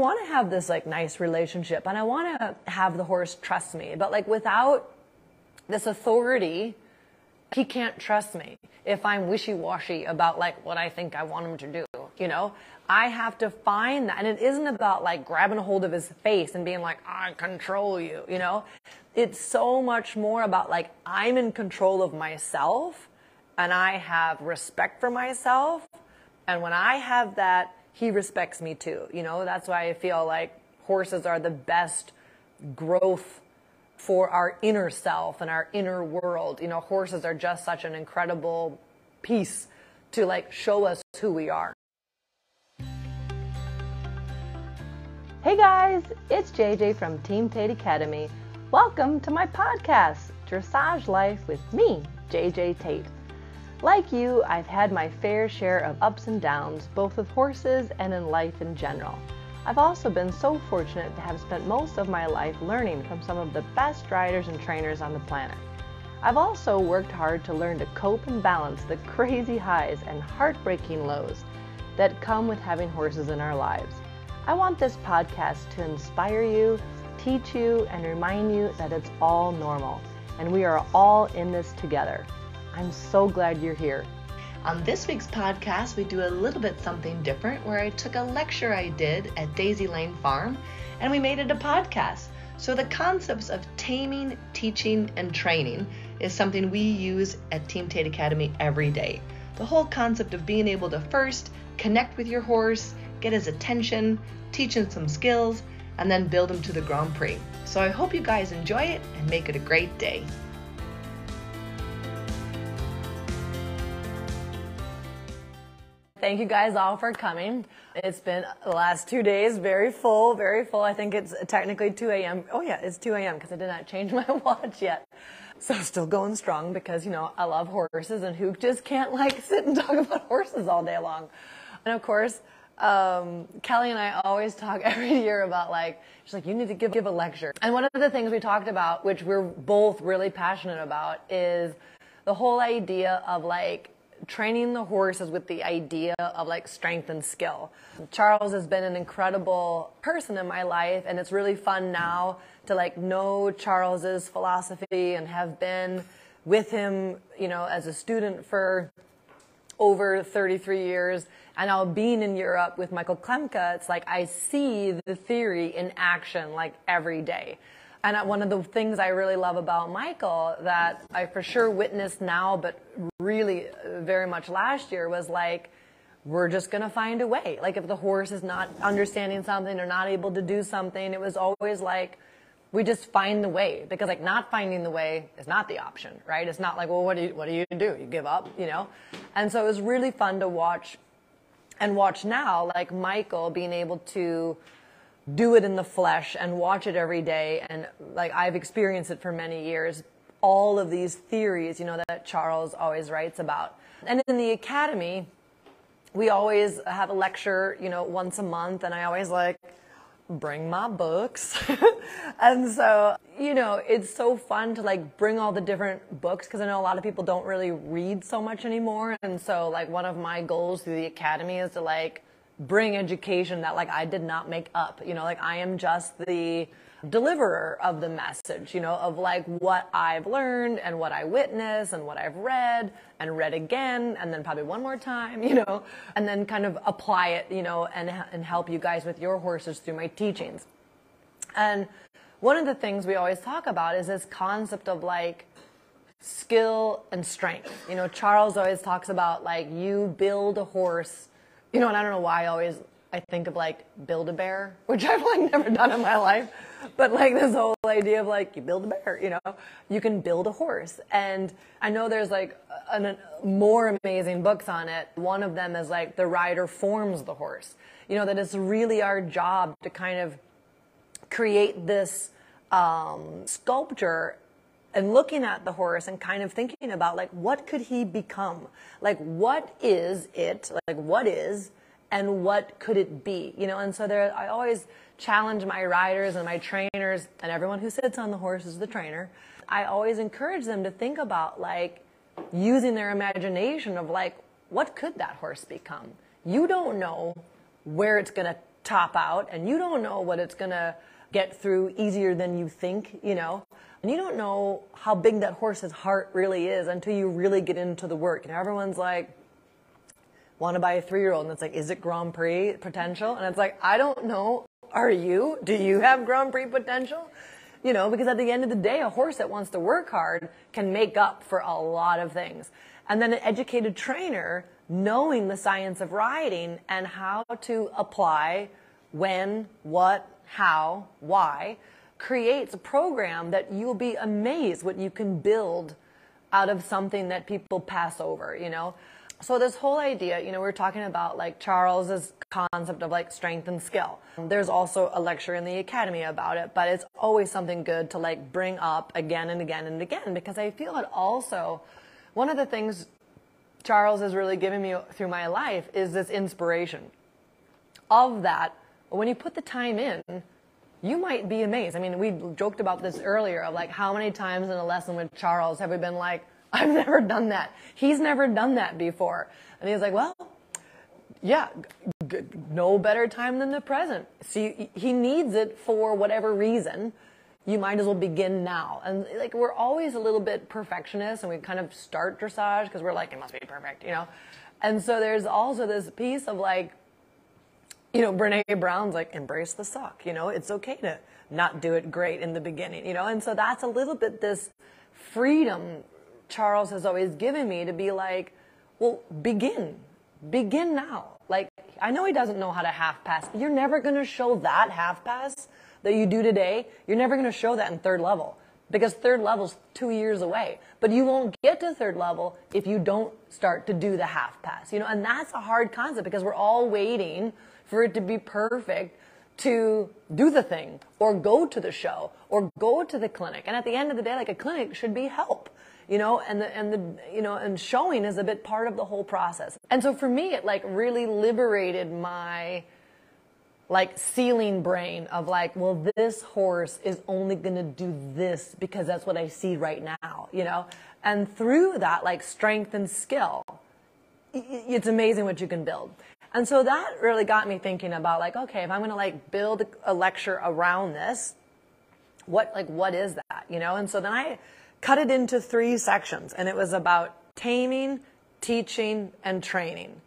want to have this like nice relationship and I want to have the horse trust me. But like without this authority, he can't trust me if I'm wishy-washy about like what I think I want him to do, you know? I have to find that. And it isn't about like grabbing a hold of his face and being like, I control you, you know? It's so much more about like, I'm in control of myself and I have respect for myself. And when I have that, he respects me too. You know, that's why I feel like horses are the best growth for our inner self and our inner world. You know, horses are just such an incredible piece to like show us who we are. Hey guys, it's JJ from Team Tate Academy. Welcome to my podcast, Dressage Life with me, JJ Tate. Like you, I've had my fair share of ups and downs, both with horses and in life in general. I've also been so fortunate to have spent most of my life learning from some of the best riders and trainers on the planet. I've also worked hard to learn to cope and balance the crazy highs and heartbreaking lows that come with having horses in our lives. I want this podcast to inspire you, teach you, and remind you that it's all normal and we are all in this together. I'm so glad you're here. On this week's podcast, we do a little bit something different where I took a lecture I did at Daisy Lane Farm and we made it a podcast. So, the concepts of taming, teaching, and training is something we use at Team Tate Academy every day. The whole concept of being able to first connect with your horse, get his attention, teach him some skills, and then build him to the Grand Prix. So, I hope you guys enjoy it and make it a great day. Thank you guys all for coming. It's been the last two days very full, very full. I think it's technically 2 a.m. Oh yeah, it's 2 a.m. because I did not change my watch yet. So still going strong because, you know, I love horses and who just can't like sit and talk about horses all day long. And of course, um, Kelly and I always talk every year about like, she's like, you need to give, give a lecture. And one of the things we talked about, which we're both really passionate about is the whole idea of like training the horses with the idea of like strength and skill. Charles has been an incredible person in my life and it's really fun now to like know Charles's philosophy and have been with him, you know, as a student for over 33 years. And now being in Europe with Michael Klimke, it's like I see the theory in action like every day. And one of the things I really love about Michael that I for sure witnessed now, but really uh, very much last year was like, we're just going to find a way. Like if the horse is not understanding something or not able to do something, it was always like, we just find the way because like not finding the way is not the option, right? It's not like, well, what do you, what do you do? You give up, you know? And so it was really fun to watch and watch now, like Michael being able to do it in the flesh and watch it every day. And like I've experienced it for many years, all of these theories, you know, that Charles always writes about. And in the academy, we always have a lecture, you know, once a month, and I always like bring my books. and so, you know, it's so fun to like bring all the different books because I know a lot of people don't really read so much anymore. And so, like, one of my goals through the academy is to like bring education that like I did not make up. You know, like I am just the deliverer of the message, you know, of like what I've learned and what I witnessed and what I've read and read again and then probably one more time, you know, and then kind of apply it, you know, and, and help you guys with your horses through my teachings. And one of the things we always talk about is this concept of like skill and strength. You know, Charles always talks about like you build a horse you know, and I don't know why I always I think of like build a bear, which I've like never done in my life. But like this whole idea of like you build a bear, you know, you can build a horse. And I know there's like an, an, more amazing books on it. One of them is like the rider forms the horse. You know, that it's really our job to kind of create this um, sculpture and looking at the horse and kind of thinking about like what could he become? Like what is it? Like what is and what could it be? You know and so there i always challenge my riders and my trainers and everyone who sits on the horse is the trainer. I always encourage them to think about like using their imagination of like what could that horse become? You don't know where it's going to top out and you don't know what it's going to get through easier than you think, you know. And you don't know how big that horse's heart really is until you really get into the work. Know, everyone's like, want to buy a three year old. And it's like, is it Grand Prix potential? And it's like, I don't know. Are you? Do you have Grand Prix potential? You know, because at the end of the day, a horse that wants to work hard can make up for a lot of things. And then an educated trainer knowing the science of riding and how to apply when, what, how, why, creates a program that you'll be amazed what you can build out of something that people pass over, you know? So this whole idea, you know, we're talking about like Charles's concept of like strength and skill. There's also a lecture in the academy about it, but it's always something good to like bring up again and again and again because I feel it also one of the things Charles has really given me through my life is this inspiration of that. When you put the time in, you might be amazed. I mean, we joked about this earlier of like how many times in a lesson with Charles have we been like, I've never done that. He's never done that before. And he's like, well, yeah, no better time than the present. See, he needs it for whatever reason. You might as well begin now. And like, we're always a little bit perfectionist and we kind of start dressage because we're like, it must be perfect, you know? And so there's also this piece of like, you know, Brene Brown's like, embrace the suck, you know, it's okay to not do it great in the beginning, you know? And so that's a little bit this freedom Charles has always given me to be like, well, begin, begin now. Like, I know he doesn't know how to half pass. You're never going to show that half pass that you do today. You're never going to show that in third level because third level's two years away. But you won't get to third level if you don't start to do the half pass, you know, and that's a hard concept because we're all waiting for it to be perfect to do the thing or go to the show or go to the clinic. And at the end of the day, like a clinic should be help you know, and the, and the, you know, and showing is a bit part of the whole process. And so for me, it like really liberated my, like ceiling brain of like, well, this horse is only going to do this because that's what I see right now, you know? And through that, like strength and skill, it's amazing what you can build. And so that really got me thinking about like, okay, if I'm going to like build a lecture around this, what, like, what is that, you know? And so then I, cut it into three sections, and it was about taming, teaching, and training.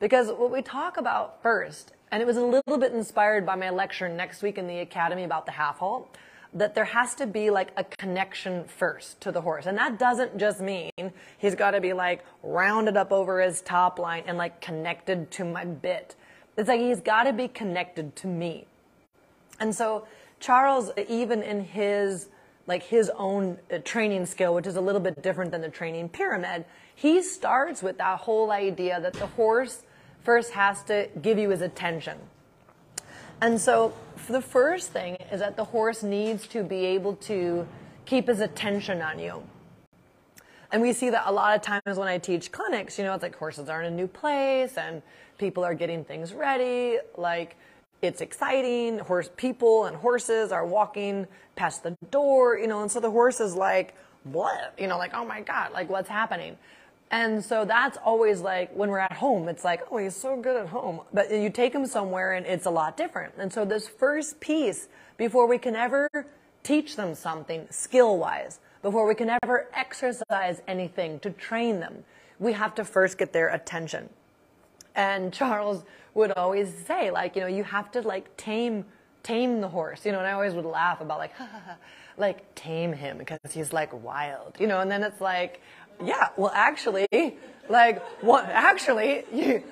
Because what we talk about first, and it was a little bit inspired by my lecture next week in the academy about the half halt, that there has to be like a connection first to the horse. And that doesn't just mean he's got to be like rounded up over his top line and like connected to my bit. It's like he's got to be connected to me. And so Charles, even in his like his own uh, training skill, which is a little bit different than the training pyramid, he starts with that whole idea that the horse first has to give you his attention. And so the first thing is that the horse needs to be able to keep his attention on you. And we see that a lot of times when I teach clinics, you know, it's like horses are in a new place and people are getting things ready. Like it's exciting. Horse people and horses are walking past the door, you know, and so the horse is like, what? You know, like, oh my God, like what's happening? And so that's always like when we're at home, it's like, oh, he's so good at home. But you take him somewhere and it's a lot different. And so this first piece, before we can ever teach them something skill wise, before we can ever exercise anything to train them, we have to first get their attention. And Charles would always say, like, you know, you have to like tame tame the horse, you know, and I always would laugh about like, like tame him because he's like wild, you know, and then it's like, yeah, well, actually, like, what, actually, you,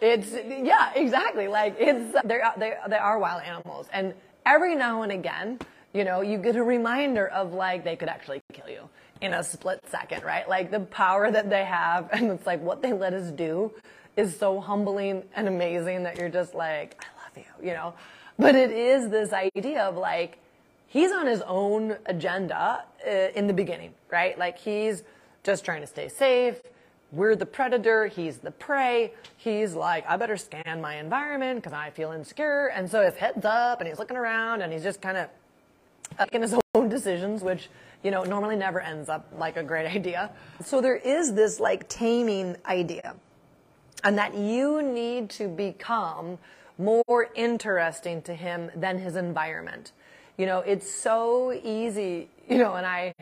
it's, yeah, exactly. Like, it's, they're, they, they are wild animals. And every now and again, you know, you get a reminder of like, they could actually kill you in a split second, right? Like the power that they have and it's like what they let us do is so humbling and amazing that you're just like, I love you, you know? But it is this idea of like, he's on his own agenda uh, in the beginning, right? Like he's just trying to stay safe. We're the predator. He's the prey. He's like, I better scan my environment because I feel insecure. And so his head's up and he's looking around and he's just kind of making his own decisions, which, you know, normally never ends up like a great idea. So there is this like taming idea and that you need to become more interesting to him than his environment. You know, it's so easy, you know, and I,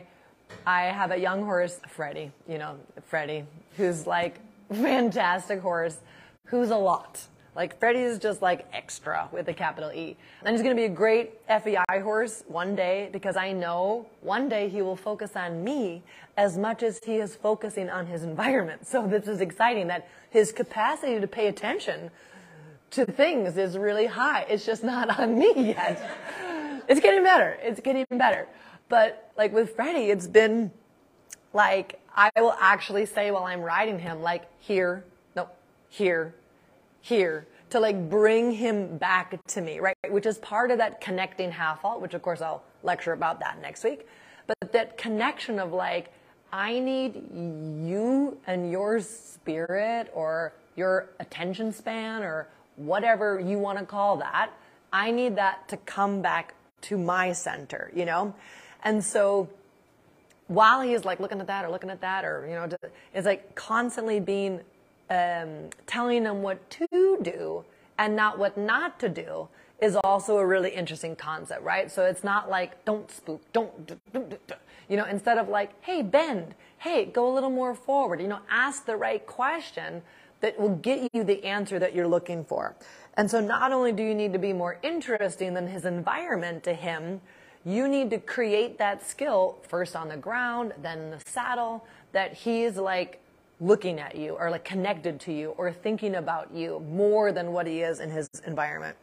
I have a young horse, Freddie, you know, Freddie, who's like fantastic horse, who's a lot. Like Freddie's just like extra with a capital E. And he's to be a great FEI horse one day because I know one day he will focus on me as much as he is focusing on his environment. So this is exciting that his capacity to pay attention to things is really high. It's just not on me yet. it's getting better. It's getting better. But like with Freddie, it's been like I will actually say while I'm riding him, like here, no, here, here, to like bring him back to me, right? Which is part of that connecting half halt, which of course I'll lecture about that next week. But that connection of like, I need you and your spirit or your attention span or whatever you want to call that. I need that to come back to my center, you know? And so while he's like looking at that or looking at that or, you know, it's like constantly being, um, telling them what to do and not what not to do is also a really interesting concept, right? So it's not like, don't spook, don't, do, do, do, you know, instead of like, hey, bend, hey, go a little more forward, you know, ask the right question that will get you the answer that you're looking for. And so not only do you need to be more interesting than his environment to him, you need to create that skill first on the ground, then in the saddle, that he's like looking at you or like connected to you or thinking about you more than what he is in his environment.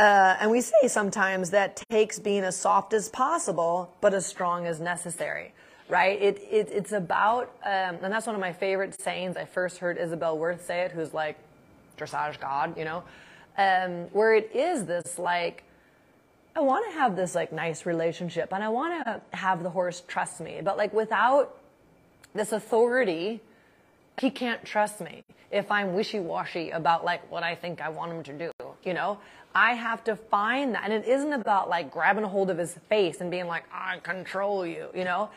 Uh, and we say sometimes that takes being as soft as possible, but as strong as necessary, right? It, it it's about, um, and that's one of my favorite sayings. I first heard Isabell Werth say it, who's like dressage god, you know, um, where it is this like, I want to have this like nice relationship and I want to have the horse trust me, but like without this authority, he can't trust me if I'm wishy-washy about like what I think I want him to do, you know? I have to find that. And it isn't about like grabbing a hold of his face and being like, I control you, you know?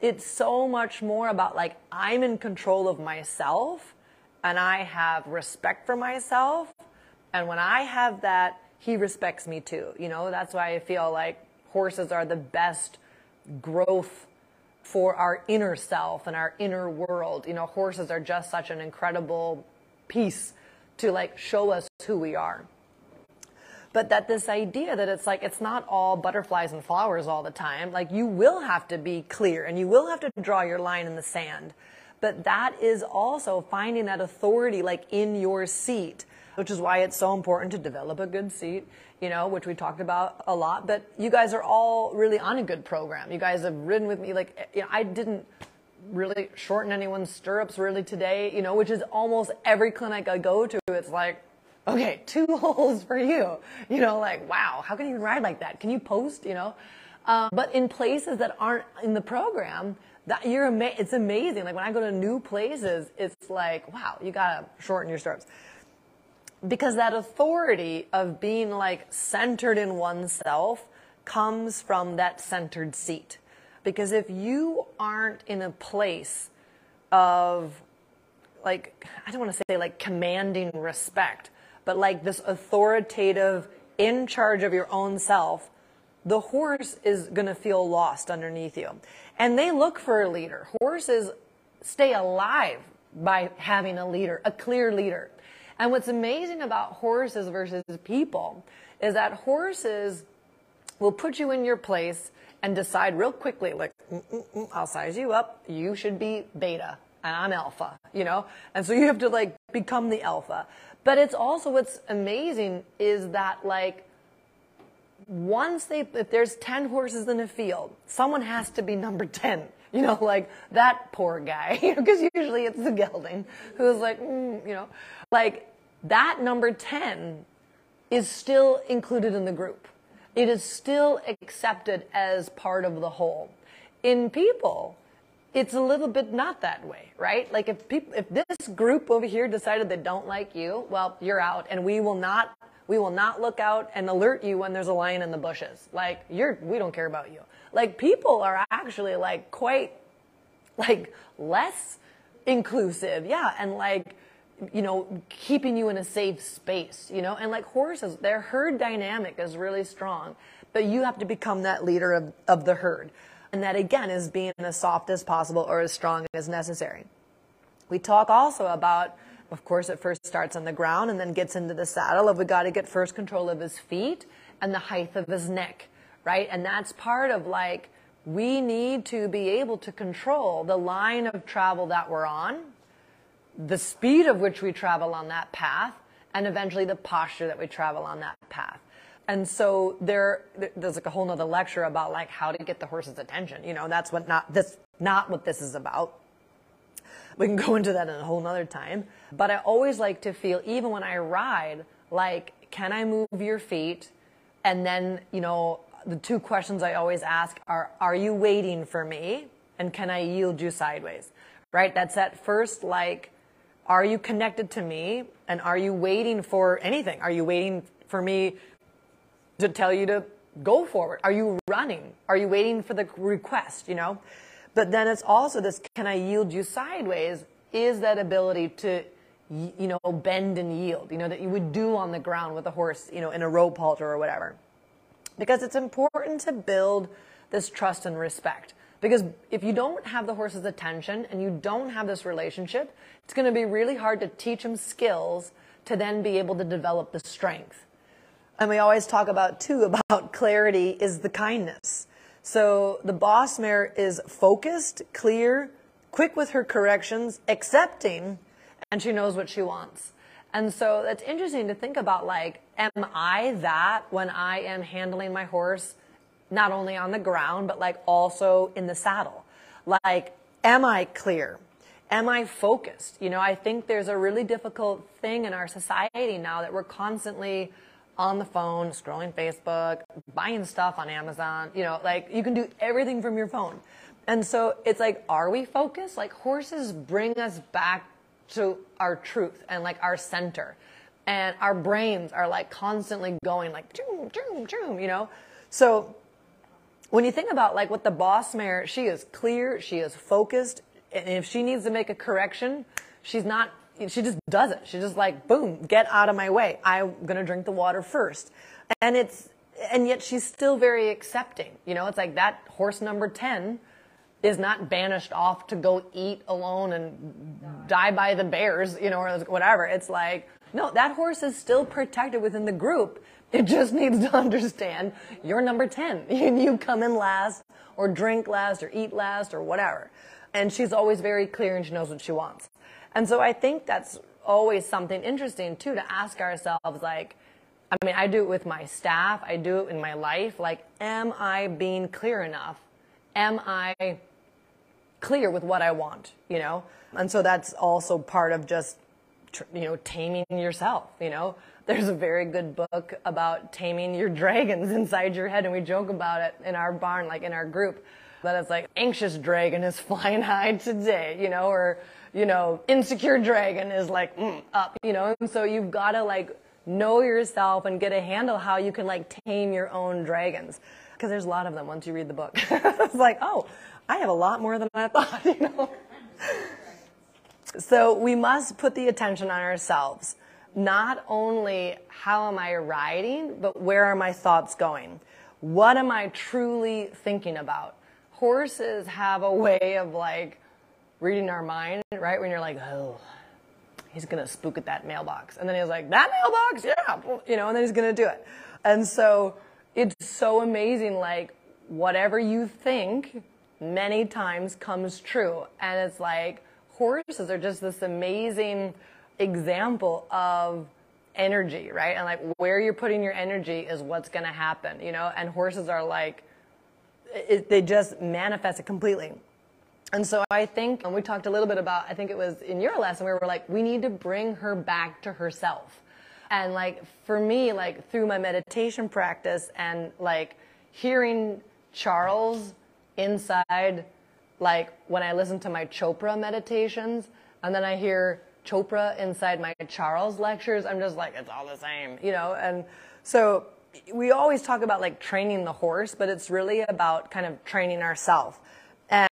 It's so much more about like, I'm in control of myself and I have respect for myself. And when I have that, he respects me too. You know, that's why I feel like horses are the best growth for our inner self and our inner world. You know, horses are just such an incredible piece to like show us who we are. But that this idea that it's like it's not all butterflies and flowers all the time. Like you will have to be clear and you will have to draw your line in the sand. But that is also finding that authority like in your seat, which is why it's so important to develop a good seat you know, which we talked about a lot. But you guys are all really on a good program. You guys have ridden with me. Like, you know, I didn't really shorten anyone's stirrups really today, you know, which is almost every clinic I go to. It's like, okay, two holes for you. You know, like, wow, how can you ride like that? Can you post, you know? Um, but in places that aren't in the program, that you're ama- it's amazing. Like when I go to new places, it's like, wow, you gotta shorten your stirrups because that authority of being like centered in oneself comes from that centered seat. Because if you aren't in a place of like, I don't want to say like commanding respect, but like this authoritative in charge of your own self, the horse is going to feel lost underneath you. And they look for a leader. Horses stay alive by having a leader, a clear leader. And what's amazing about horses versus people is that horses will put you in your place and decide real quickly, like, mm, mm, mm, I'll size you up. You should be beta and I'm alpha, you know? And so you have to like become the alpha. But it's also what's amazing is that like, once they, if there's 10 horses in a field, someone has to be number 10. You know, like that poor guy, because usually it's the gelding who's like, mm, you know, like that number 10 is still included in the group. It is still accepted as part of the whole. In people, it's a little bit not that way, right? Like if people, if this group over here decided they don't like you, well, you're out and we will not, we will not look out and alert you when there's a lion in the bushes. Like you're, we don't care about you. Like people are actually like quite, like less inclusive. Yeah. And like, you know, keeping you in a safe space, you know, and like horses, their herd dynamic is really strong, but you have to become that leader of, of the herd. And that again is being as soft as possible or as strong as necessary. We talk also about, of course, it first starts on the ground and then gets into the saddle of we got to get first control of his feet and the height of his neck, right? And that's part of like, we need to be able to control the line of travel that we're on, the speed of which we travel on that path, and eventually the posture that we travel on that path. And so there, there's like a whole nother lecture about like how to get the horse's attention. You know, that's what not this, not what this is about. We can go into that in a whole nother time. But I always like to feel, even when I ride, like, can I move your feet? And then, you know, the two questions I always ask are, are you waiting for me? And can I yield you sideways? Right? That's that first, like, are you connected to me? And are you waiting for anything? Are you waiting for me to tell you to go forward? Are you running? Are you waiting for the request, you know? But then it's also this, can I yield you sideways? Is that ability to, you know, bend and yield, you know, that you would do on the ground with a horse, you know, in a rope halter or whatever. Because it's important to build this trust and respect. Because if you don't have the horse's attention and you don't have this relationship, it's going to be really hard to teach him skills to then be able to develop the strength. And we always talk about too about clarity is the kindness. So the boss mare is focused, clear, quick with her corrections, accepting, and she knows what she wants. And so that's interesting to think about like, am I that when I am handling my horse, not only on the ground, but like also in the saddle? Like, am I clear? Am I focused? You know, I think there's a really difficult thing in our society now that we're constantly on the phone, scrolling Facebook, buying stuff on Amazon. You know, like you can do everything from your phone. And so it's like, are we focused? Like horses bring us back to our truth and like our center. And our brains are like constantly going like, choom, choom, choom, you know? So when you think about like what the boss mare, she is clear, she is focused. And if she needs to make a correction, she's not she just does it. She's just like, boom, get out of my way. I'm going to drink the water first. And it's, and yet she's still very accepting. You know, it's like that horse number 10 is not banished off to go eat alone and die by the bears, you know, or whatever. It's like, no, that horse is still protected within the group. It just needs to understand you're number 10. and you come in last or drink last or eat last or whatever. And she's always very clear and she knows what she wants. And so I think that's always something interesting too to ask ourselves like, I mean, I do it with my staff, I do it in my life. Like, am I being clear enough? Am I clear with what I want, you know? And so that's also part of just, you know, taming yourself, you know? There's a very good book about taming your dragons inside your head, and we joke about it in our barn, like in our group, that it's like anxious dragon is flying high today, you know, or you know, insecure dragon is like mm, up, you know, and so you've got to like know yourself and get a handle how you can like tame your own dragons because there's a lot of them once you read the book. it's like, oh, I have a lot more than I thought, you know. So we must put the attention on ourselves. Not only how am I riding, but where are my thoughts going? What am I truly thinking about? Horses have a way of like reading our mind, right? When you're like, oh, he's gonna spook at that mailbox, and then he's like, that mailbox, yeah, you know, and then he's gonna do it. And so it's so amazing, like whatever you think, many times comes true, and it's like horses are just this amazing example of energy, right? And like where you're putting your energy is what's going to happen, you know? And horses are like, it, they just manifest it completely. And so I think, and we talked a little bit about, I think it was in your lesson, where we were like, we need to bring her back to herself. And like, for me, like through my meditation practice and like hearing Charles inside, like when I listen to my Chopra meditations, and then I hear Chopra inside my Charles lectures, I'm just like, it's all the same, you know? And so we always talk about like training the horse, but it's really about kind of training ourselves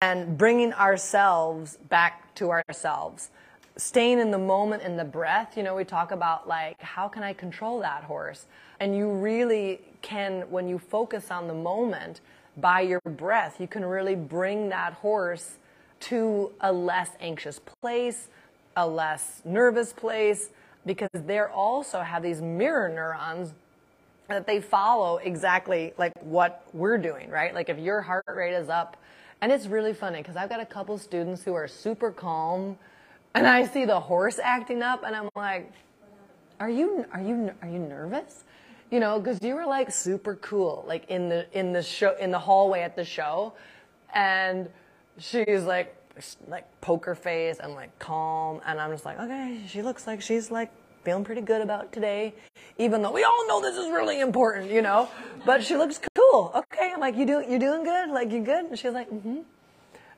and bringing ourselves back to ourselves. staying in the moment in the breath. You know, we talk about like, how can I control that horse? And you really can, when you focus on the moment by your breath, you can really bring that horse to a less anxious place, a less nervous place, because they also have these mirror neurons that they follow exactly like what we're doing, right? Like if your heart rate is up, and it's really funny because I've got a couple students who are super calm, and I see the horse acting up, and I'm like, "Are you are you are you nervous?" You know, because you were like super cool, like in the in the show in the hallway at the show, and she's like like poker face and like calm, and I'm just like, okay, she looks like she's like feeling pretty good about today, even though we all know this is really important, you know. But she looks cool. Okay, I'm like, you do you doing good? Like you good? And she's like, mm-hmm.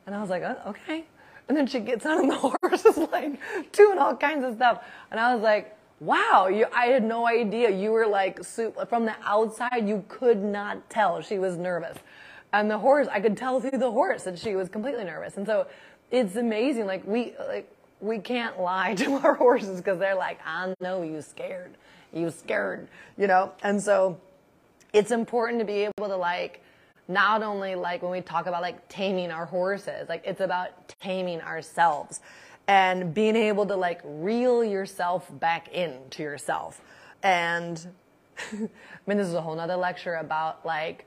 And I was like, oh, okay. And then she gets on the horse is like doing all kinds of stuff, and I was like, wow, you, I had no idea you were like from the outside. You could not tell she was nervous, and the horse I could tell through the horse that she was completely nervous, and so it's amazing. Like we like we can't lie to our horses because they're like, I know you scared. You scared, you know? And so it's important to be able to like, not only like when we talk about like taming our horses, like it's about taming ourselves and being able to like reel yourself back into yourself. And I mean, this is a whole nother lecture about like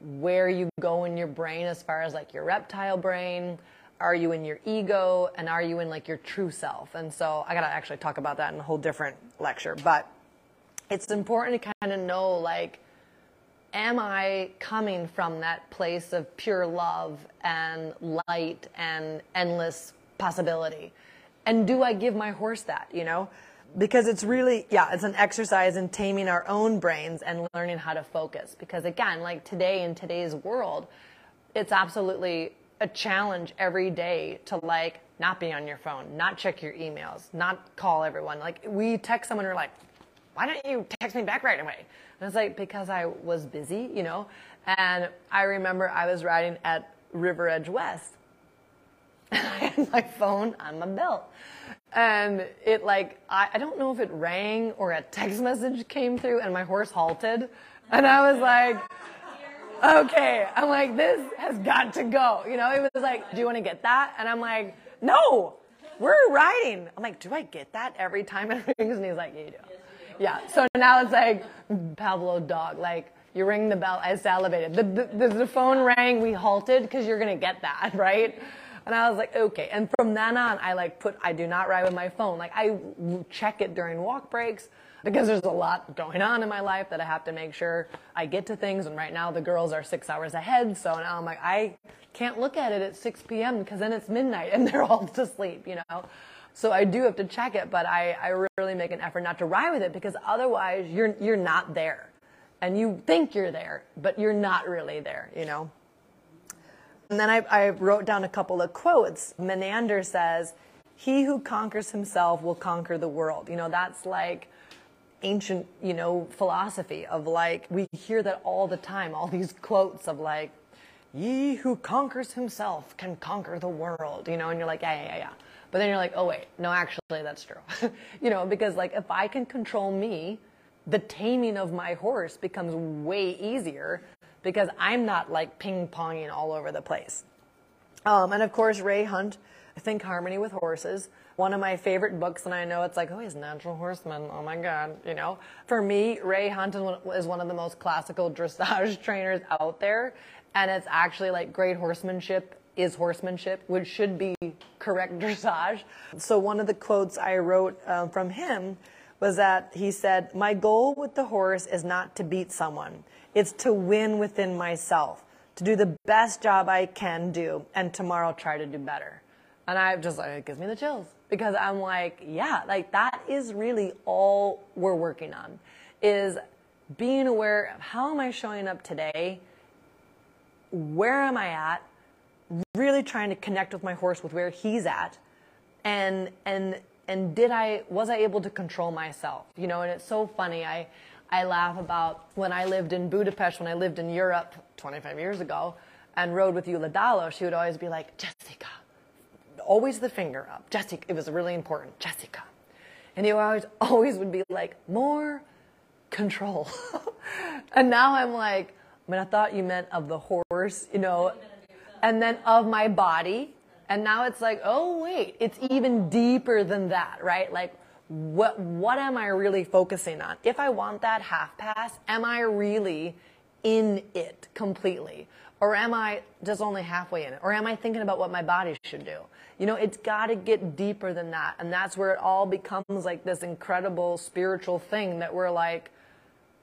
where you go in your brain as far as like your reptile brain, are you in your ego? And are you in like your true self? And so i gotta actually talk about that in a whole different lecture. But it's important to kind of know like am i coming from that place of pure love and light and endless possibility and do i give my horse that you know because it's really yeah it's an exercise in taming our own brains and learning how to focus because again like today in today's world it's absolutely a challenge every day to like not be on your phone, not check your emails, not call everyone. Like we text someone, we're like, why don't you text me back right away? And it's like because I was busy, you know. And I remember I was riding at River Edge West, I had my phone on my belt, and it like I, I don't know if it rang or a text message came through, and my horse halted, and I was like okay. I'm like, this has got to go. You know, it was like, do you want to get that? And I'm like, no, we're riding. I'm like, do I get that every time it rings? And he's like, yeah, you do. Yeah. So now it's like Pavlov dog. Like, you ring the bell. I salivated. The, the, the phone rang. We halted because you're going to get that, right? And I was like, okay. And from then on, I like put, I do not ride with my phone. Like I check it during walk breaks because there's a lot going on in my life that I have to make sure I get to things. And right now the girls are six hours ahead. So now I'm like, I can't look at it at 6 p.m. because then it's midnight and they're all to sleep, you know? So I do have to check it, but I, I really make an effort not to ride with it because otherwise you're, you're not there. And you think you're there, but you're not really there, you know? And then I, I wrote down a couple of quotes. Menander says, He who conquers himself will conquer the world. You know, that's like, ancient, you know, philosophy of like, we hear that all the time, all these quotes of like, ye who conquers himself can conquer the world, you know, and you're like, yeah, yeah, yeah, yeah. But then you're like, oh, wait, no, actually, that's true. you know, because like if I can control me, the taming of my horse becomes way easier because I'm not like ping ponging all over the place. Um, and of course, Ray Hunt, I Think Harmony with Horses one of my favorite books, and I know it's like, oh, he's a natural horseman. Oh my God, you know. For me, Ray Hunt is one of the most classical dressage trainers out there, and it's actually like great horsemanship is horsemanship, which should be correct dressage. So one of the quotes I wrote um, from him was that he said, "My goal with the horse is not to beat someone; it's to win within myself." To do the best job I can do, and tomorrow try to do better. And I just like, it gives me the chills because I'm like, yeah, like that is really all we're working on is being aware of how am I showing up today? Where am I at? Really trying to connect with my horse with where he's at. And, and, and did I, was I able to control myself? You know, and it's so funny. I, I laugh about when I lived in Budapest, when I lived in Europe 25 years ago and rode with Gyula Dallos, she would always be like, Jessica, always the finger up. Jessica, it was really important. Jessica. And he always, always would be like, more control. and now I'm like, I mean, I thought you meant of the horse, you know, and then of my body. And now it's like, oh, wait, it's even deeper than that, right? Like, what, what am I really focusing on? If I want that half pass, am I really in it completely? Or am I just only halfway in it? Or am I thinking about what my body should do? You know, it's got to get deeper than that. And that's where it all becomes like this incredible spiritual thing that we're like,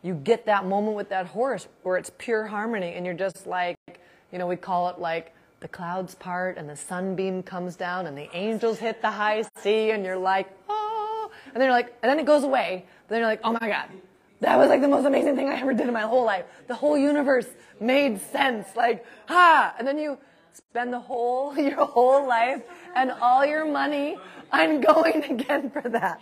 you get that moment with that horse where it's pure harmony and you're just like, you know, we call it like the clouds part and the sunbeam comes down and the angels hit the high sea and you're like, oh, and then you're like, and then it goes away. Then you're like, oh my God, that was like the most amazing thing I ever did in my whole life. The whole universe made sense. Like, ha! And then you spend the whole, your whole life and all your money on going again for that.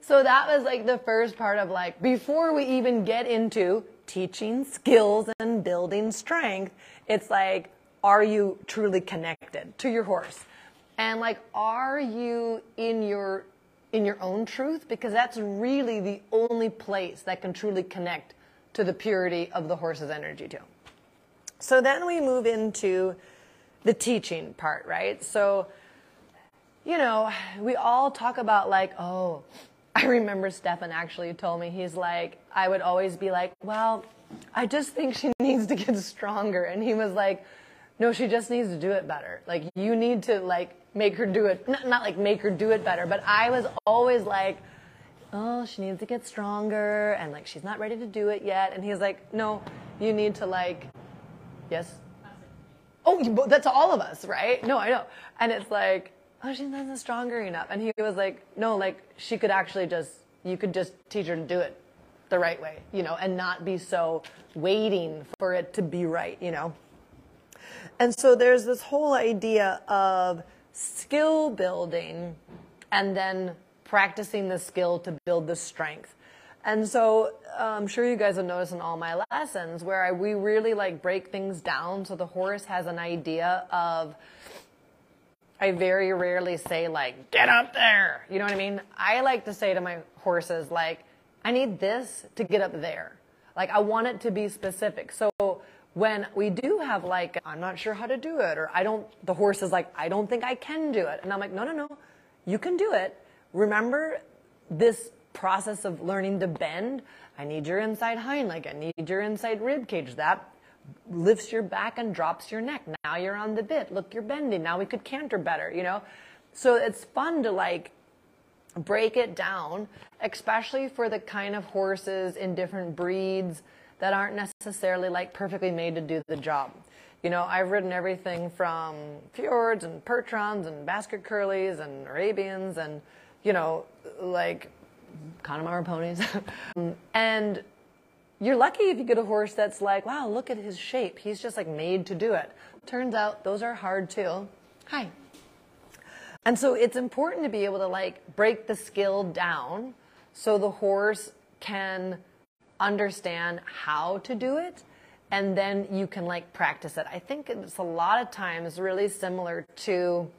So that was like the first part of like, before we even get into teaching skills and building strength, it's like, are you truly connected to your horse? And like, are you in your in your own truth because that's really the only place that can truly connect to the purity of the horse's energy too. So then we move into the teaching part, right? So, you know, we all talk about like, oh, I remember Stefan actually told me, he's like, I would always be like, well, I just think she needs to get stronger. And he was like, no, she just needs to do it better. Like, you need to like make her do it, not, not like make her do it better, but I was always like, oh, she needs to get stronger and like she's not ready to do it yet. And he's like, no, you need to like, yes? Oh, that's all of us, right? No, I know. And it's like, oh, she's not stronger enough. And he was like, no, like she could actually just, you could just teach her to do it the right way, you know, and not be so waiting for it to be right, you know? And so there's this whole idea of skill building and then practicing the skill to build the strength. And so uh, I'm sure you guys have noticed in all my lessons where I, we really like break things down so the horse has an idea of I very rarely say like get up there. You know what I mean? I like to say to my horses like I need this to get up there. Like I want it to be specific. So when we do have like i'm not sure how to do it or i don't the horse is like i don't think i can do it. And i'm like no no no. You can do it. Remember this process of learning to bend? I need your inside hind leg. I need your inside rib cage. That lifts your back and drops your neck. Now you're on the bit. Look you're bending. Now we could canter better you know? So it's fun to like break it down especially for the kind of horses in different breeds that aren't necessarily like perfectly made to do the job. You know, I've ridden everything from fjords and percherons and Bashkir Curlies and Arabians and, you know, like Connemara ponies. and you're lucky if you get a horse that's like, wow, look at his shape. He's just like made to do it. Turns out those are hard too. Hi. And so it's important to be able to like break the skill down so the horse can understand how to do it and then you can like practice it. I think it's a lot of times really similar to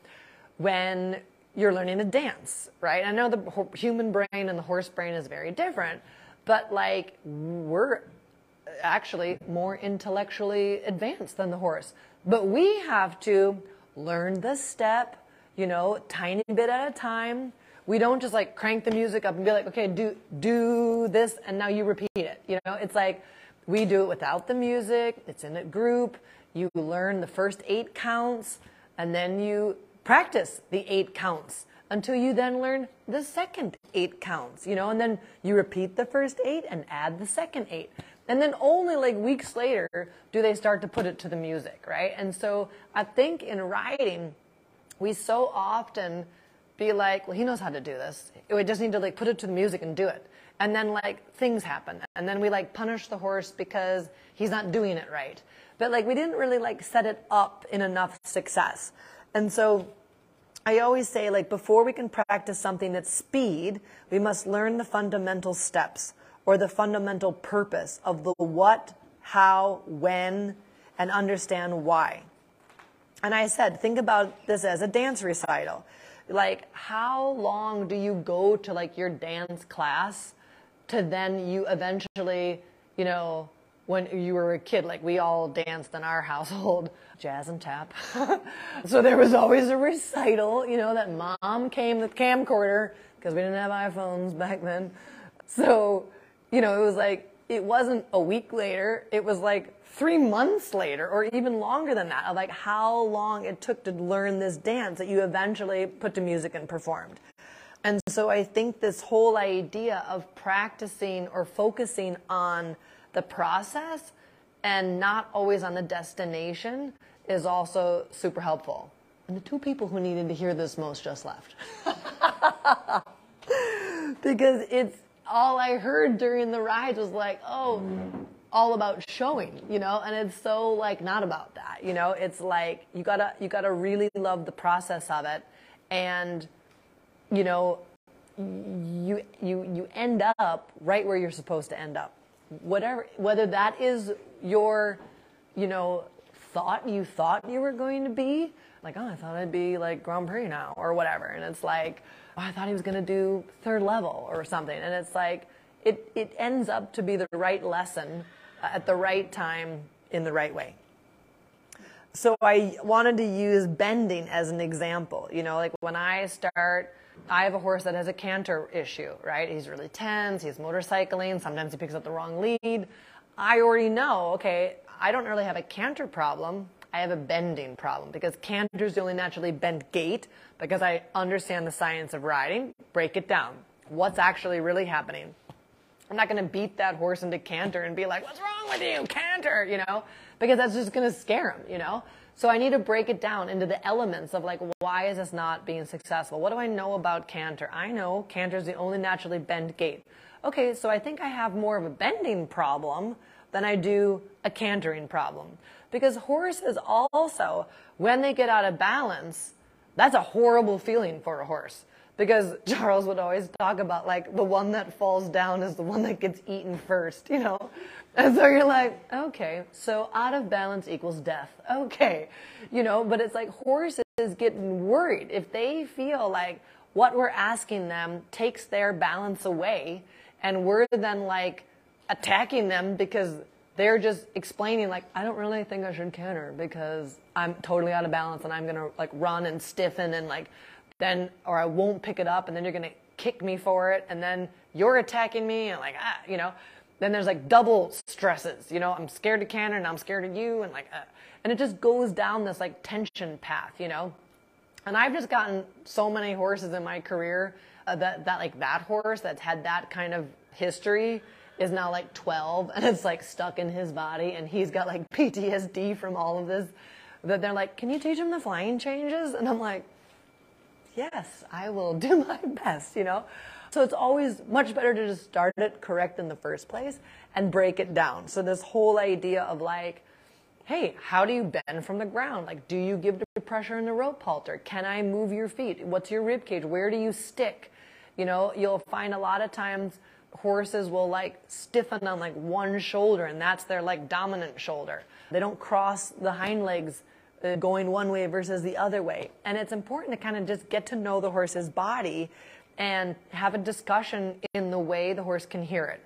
when you're learning to dance, right? I know the human brain and the horse brain is very different, but like we're actually more intellectually advanced than the horse. But we have to learn the step, you know, tiny bit at a time, we don't just like crank the music up and be like, okay, do do this, and now you repeat it. You know, it's like we do it without the music. It's in a group. You learn the first eight counts, and then you practice the eight counts until you then learn the second eight counts. You know, and then you repeat the first eight and add the second eight. And then only like weeks later do they start to put it to the music, right? And so I think in writing, we so often be like, well, he knows how to do this. We just need to like put it to the music and do it. And then like things happen. And then we like punish the horse because he's not doing it right. But like we didn't really like set it up in enough success. And so I always say like before we can practice something at speed, we must learn the fundamental steps or the fundamental purpose of the what, how, when, and understand why. And I said, think about this as a dance recital. Like, how long do you go to like your dance class to then you eventually, you know, when you were a kid, like we all danced in our household, jazz and tap. so there was always a recital, you know, that mom came with camcorder because we didn't have iPhones back then. So, you know, it was like, it wasn't a week later, it was like three months later, or even longer than that, of like how long it took to learn this dance that you eventually put to music and performed. And so I think this whole idea of practicing or focusing on the process and not always on the destination is also super helpful. And the two people who needed to hear this most just left. because it's all I heard during the ride was like, oh, all about showing, you know, and it's so like not about that, you know. It's like you gotta you gotta really love the process of it, and you know, you you you end up right where you're supposed to end up whatever, whether that is your, you know, thought you thought you were going to be, like, oh, I thought I'd be like Grand Prix now or whatever. And it's like, oh, I thought he was to do third level or something. And it's like, it, it ends up to be the right lesson at the right time in the right way. So I wanted to use bending as an example. You know, like when I start I have a horse that has a canter issue, right? He's really tense, he's motorcycling, sometimes he picks up the wrong lead. I already know, okay, I don't really have a canter problem. I have a bending problem because canter is the only naturally bent gait because I understand the science of riding. Break it down. What's actually really happening? I'm not going to beat that horse into canter and be like, what's wrong with you, canter, you know, because that's just going to scare him, you know? So I need to break it down into the elements of like, why is this not being successful? What do I know about canter? I know canter is the only naturally bent gait. Okay, so I think I have more of a bending problem than I do a cantering problem. Because horses also, when they get out of balance, that's a horrible feeling for a horse because Charles would always talk about like the one that falls down is the one that gets eaten first, you know? And so you're like, okay, so out of balance equals death. Okay. You know, but it's like horses getting worried if they feel like what we're asking them takes their balance away and we're then like attacking them because they're just explaining like I don't really think I should canter because I'm totally out of balance and I'm to like run and stiffen and like then or I won't pick it up and then you're to kick me for it and then you're attacking me and like ah, you know, then there's like double stresses, you know, I'm scared to canter and I'm scared of you and like uh, and it just goes down this like tension path, you know. And I've just gotten so many horses in my career uh, that that like that horse that's had that kind of history is now like 12 and it's like stuck in his body and he's got like PTSD from all of this that they're like, "Can you teach him the flying changes?" And I'm like, yes, I will do my best, you know? So it's always much better to just start it correct in the first place and break it down. So this whole idea of like, hey, how do you bend from the ground? Like, do you give the pressure in the rope halter? Can I move your feet? What's your rib cage? Where do you stick? You know, you'll find a lot of times horses will like stiffen on like one shoulder and that's their like dominant shoulder. They don't cross the hind legs Uh, going one way versus the other way. And it's important to kind of just get to know the horse's body and have a discussion in the way the horse can hear it.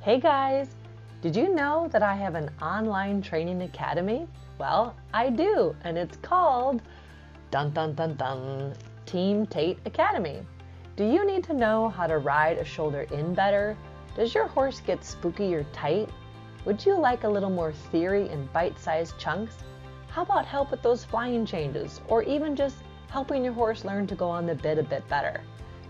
Hey guys, did you know that I have an online training academy? Well, I do, and it's called Dun Dun Dun Dun Team Tate Academy. Do you need to know how to ride a shoulder in better? Does your horse get spooky or tight? Would you like a little more theory in bite-sized chunks? How about help with those flying changes or even just helping your horse learn to go on the bit a bit better?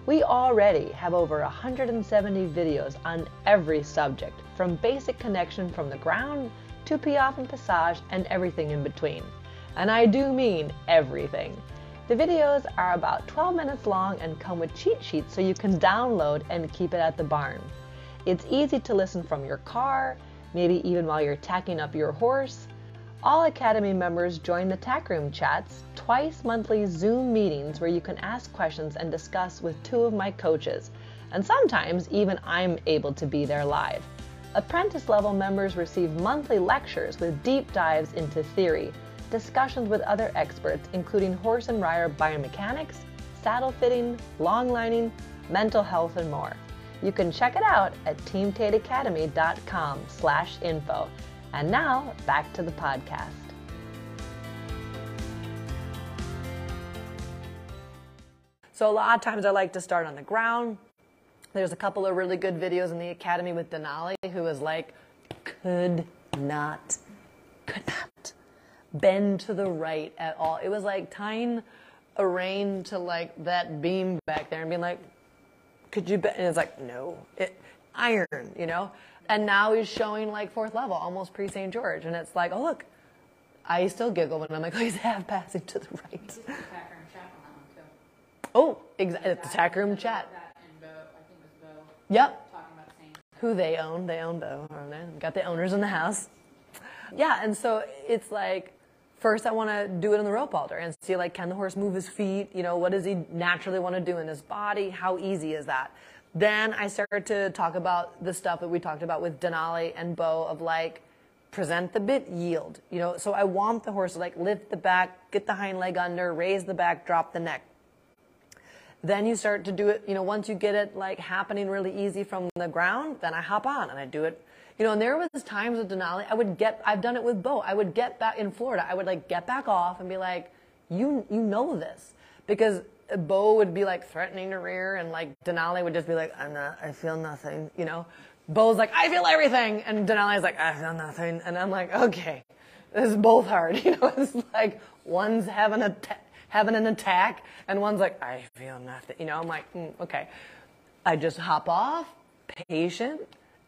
We already have over 170 videos on every subject, from basic connection from the ground to piaffe and passage and everything in between. And I do mean everything. The videos are about 12 minutes long and come with cheat sheets so you can download and keep it at the barn. It's easy to listen from your car, maybe even while you're tacking up your horse. All Academy members join the tack room chats, twice monthly Zoom meetings where you can ask questions and discuss with two of my coaches. And sometimes even I'm able to be there live. Apprentice level members receive monthly lectures with deep dives into theory, discussions with other experts, including horse and rider biomechanics, saddle fitting, long lining, mental health, and more. You can check it out at teamtateacademy.com slash info. And now, back to the podcast. So a lot of times I like to start on the ground. There's a couple of really good videos in the academy with Denali, who is like, could not, could not bend to the right at all. It was like tying a rein to like that beam back there and being like, could you bend? And it's like, no, it, iron, you know? And now he's showing like fourth level, almost Prix St. George. And it's like, oh, look, I still giggle when I'm like, oh, he's half passing to the right. Oh, exactly. The tack room chat. Oh, yep. Who they own. They own Bo. Got the owners in the house. Yeah, and so it's like, first I want to do it in the rope halter and see like, can the horse move his feet? You know, what does he naturally want to do in his body? How easy is that? Then I started to talk about the stuff that we talked about with Denali and Bo of like, present the bit, yield. You know, so I want the horse to like lift the back, get the hind leg under, raise the back, drop the neck then you start to do it, you know, once you get it like happening really easy from the ground, then I hop on and I do it. You know, and there was times with Denali, I would get, I've done it with Bo. I would get back in Florida. I would like get back off and be like, you, you know this. Because Bo would be like threatening to rear and like Denali would just be like, I'm not, I feel nothing, you know. Bo's like, I feel everything. And Denali's like, I feel nothing. And I'm like, okay, this is both hard. You know, it's like one's having a, having an attack, and one's like, I feel nothing. You know, I'm like, mm, okay. I just hop off, patient,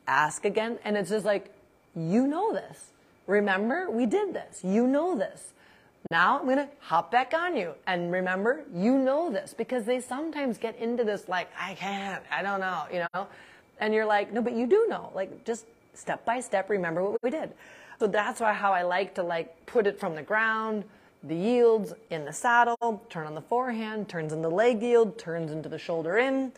ask again, and it's just like, you know this. Remember, we did this. You know this. Now I'm going to hop back on you. And remember, you know this because they sometimes get into this like, I can't, I don't know, you know? And you're like, no, but you do know. Like, just step by step, remember what we did. So that's why how I like to like put it from the ground, the yields in the saddle, turn on the forehand, turns in the leg yield, turns into the shoulder in.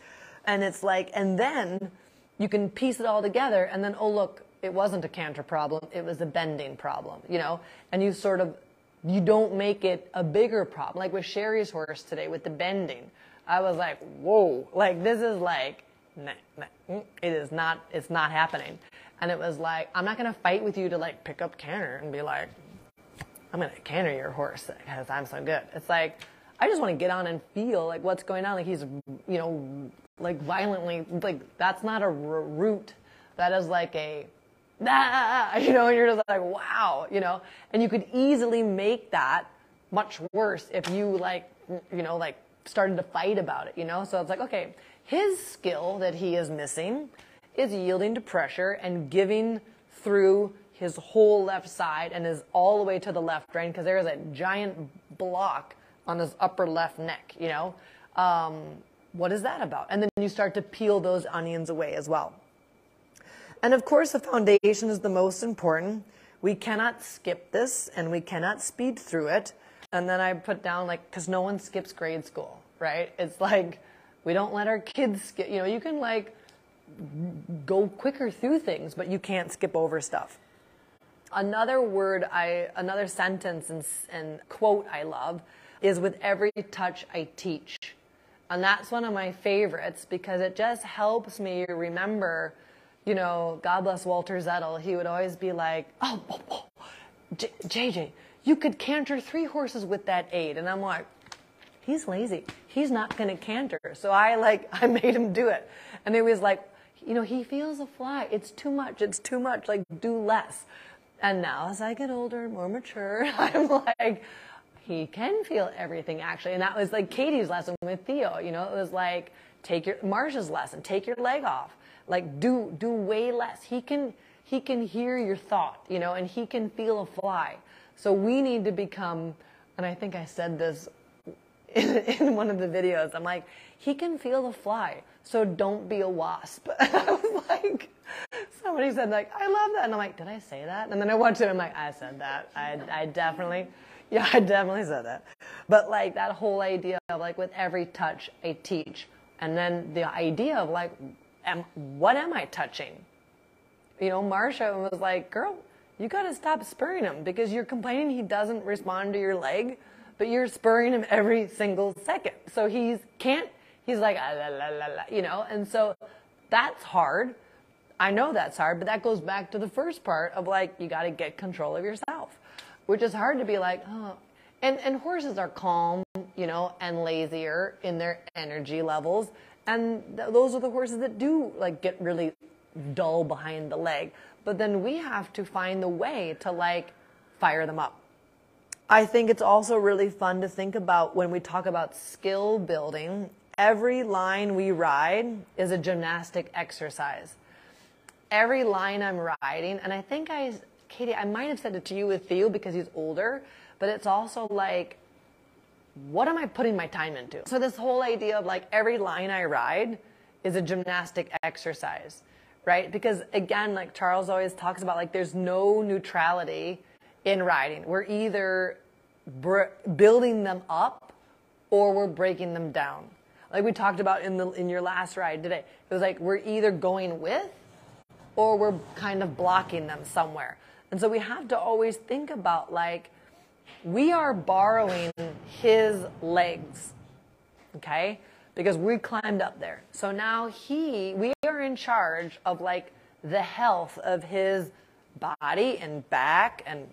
And it's like, and then you can piece it all together and then, oh, look, it wasn't a canter problem. It was a bending problem, you know? And you sort of, you don't make it a bigger problem. Like with Sherry's horse today with the bending. I was like, whoa, like this is like, nah, nah, mm, it is not, it's not happening. And it was like, I'm not going to fight with you to like pick up canter and be like, I'm going to canter your horse because I'm so good. It's like, I just want to get on and feel like what's going on. Like he's, you know, like violently, like that's not a root. That is like a, ah, you know, and you're just like, wow, you know, and you could easily make that much worse if you like, you know, like started to fight about it, you know? So it's like, okay, his skill that he is missing is yielding to pressure and giving through his whole left side and is all the way to the left rein because there is a giant block on his upper left neck, you know? Um, what is that about? And then you start to peel those onions away as well. And of course, the foundation is the most important. We cannot skip this and we cannot speed through it. And then I put down, like, because no one skips grade school, right? It's like we don't let our kids skip. You know, you can, like, go quicker through things, but you can't skip over stuff. Another word I, another sentence and, and quote I love is with every touch I teach. And that's one of my favorites because it just helps me remember, you know, God bless Walter Zettl. He would always be like, oh, oh, oh JJ, you could canter three horses with that aid. And I'm like, he's lazy. He's not going to canter. So I like, I made him do it. And he was like, you know, he feels a fly. It's too much. It's too much. Like, do less. And now as I get older and more mature, I'm like, he can feel everything actually. And that was like Katie's lesson with Theo. You know, it was like, take your, Marsha's lesson, take your leg off. Like do, do way less. He can, he can hear your thought, you know, and he can feel a fly. So we need to become, and I think I said this in, in one of the videos. I'm like, he can feel the fly, so don't be a wasp. I was like, somebody said like, I love that, and I'm like, did I say that? And then I watched it, I'm like, I said that. I, I definitely, yeah, I definitely said that. But like that whole idea of like with every touch I teach, and then the idea of like, am, what am I touching? you know, Marsha was like, girl, you got to stop spurring him because you're complaining he doesn't respond to your leg, but you're spurring him every single second. So he's can't, he's like, ah, la, la, la, you know, and so that's hard. I know that's hard, but that goes back to the first part of like, you got to get control of yourself, which is hard to be like, oh, and, and horses are calm, you know, and lazier in their energy levels. And th- those are the horses that do like get really dull behind the leg. But then we have to find the way to like fire them up. I think it's also really fun to think about when we talk about skill building. Every line we ride is a gymnastic exercise. Every line I'm riding, and I think I, Katie, I might have said it to you with Theo because he's older, but it's also like, what am I putting my time into? So this whole idea of like every line I ride is a gymnastic exercise, right? Because again, like Charles always talks about, like there's no neutrality in riding. We're either building them up or we're breaking them down. Like we talked about in the in your last ride today. It was like we're either going with or we're kind of blocking them somewhere. And so we have to always think about like we are borrowing his legs, okay? Because we climbed up there. So now he, we are in charge of like the health of his body and back and,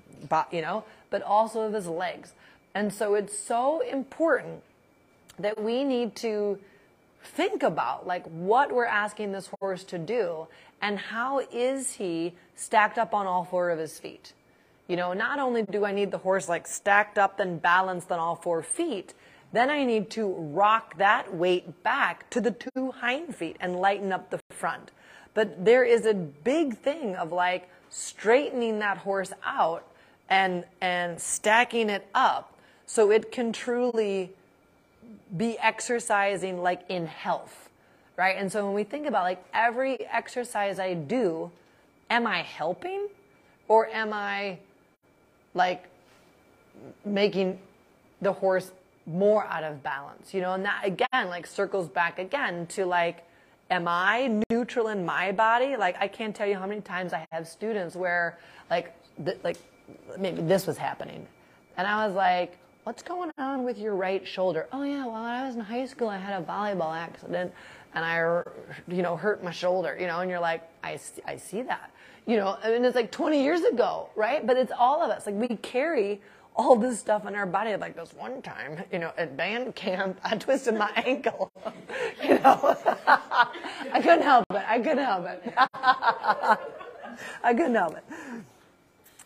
you know, but also of his legs. And so it's so important that we need to think about like what we're asking this horse to do and how is he stacked up on all four of his feet. You know, not only do I need the horse like stacked up and balanced on all four feet, then I need to rock that weight back to the two hind feet and lighten up the front. But there is a big thing of like straightening that horse out and and stacking it up so it can truly be exercising like in health. Right? And so when we think about like every exercise I do, am I helping or am I like making the horse more out of balance, you know, and that again, like circles back again to like, am I neutral in my body? Like, I can't tell you how many times I have students where like, th- like maybe this was happening. And I was like, what's going on with your right shoulder? Oh yeah, well, when I was in high school, I had a volleyball accident and I, you know, hurt my shoulder, you know, and you're like, I, I see that you know, I mean, it's like 20 years ago, right? But it's all of us. Like we carry all this stuff in our body. Like this one time, you know, at band camp, I twisted my ankle. you know, I couldn't help it. I couldn't help it. I couldn't help it.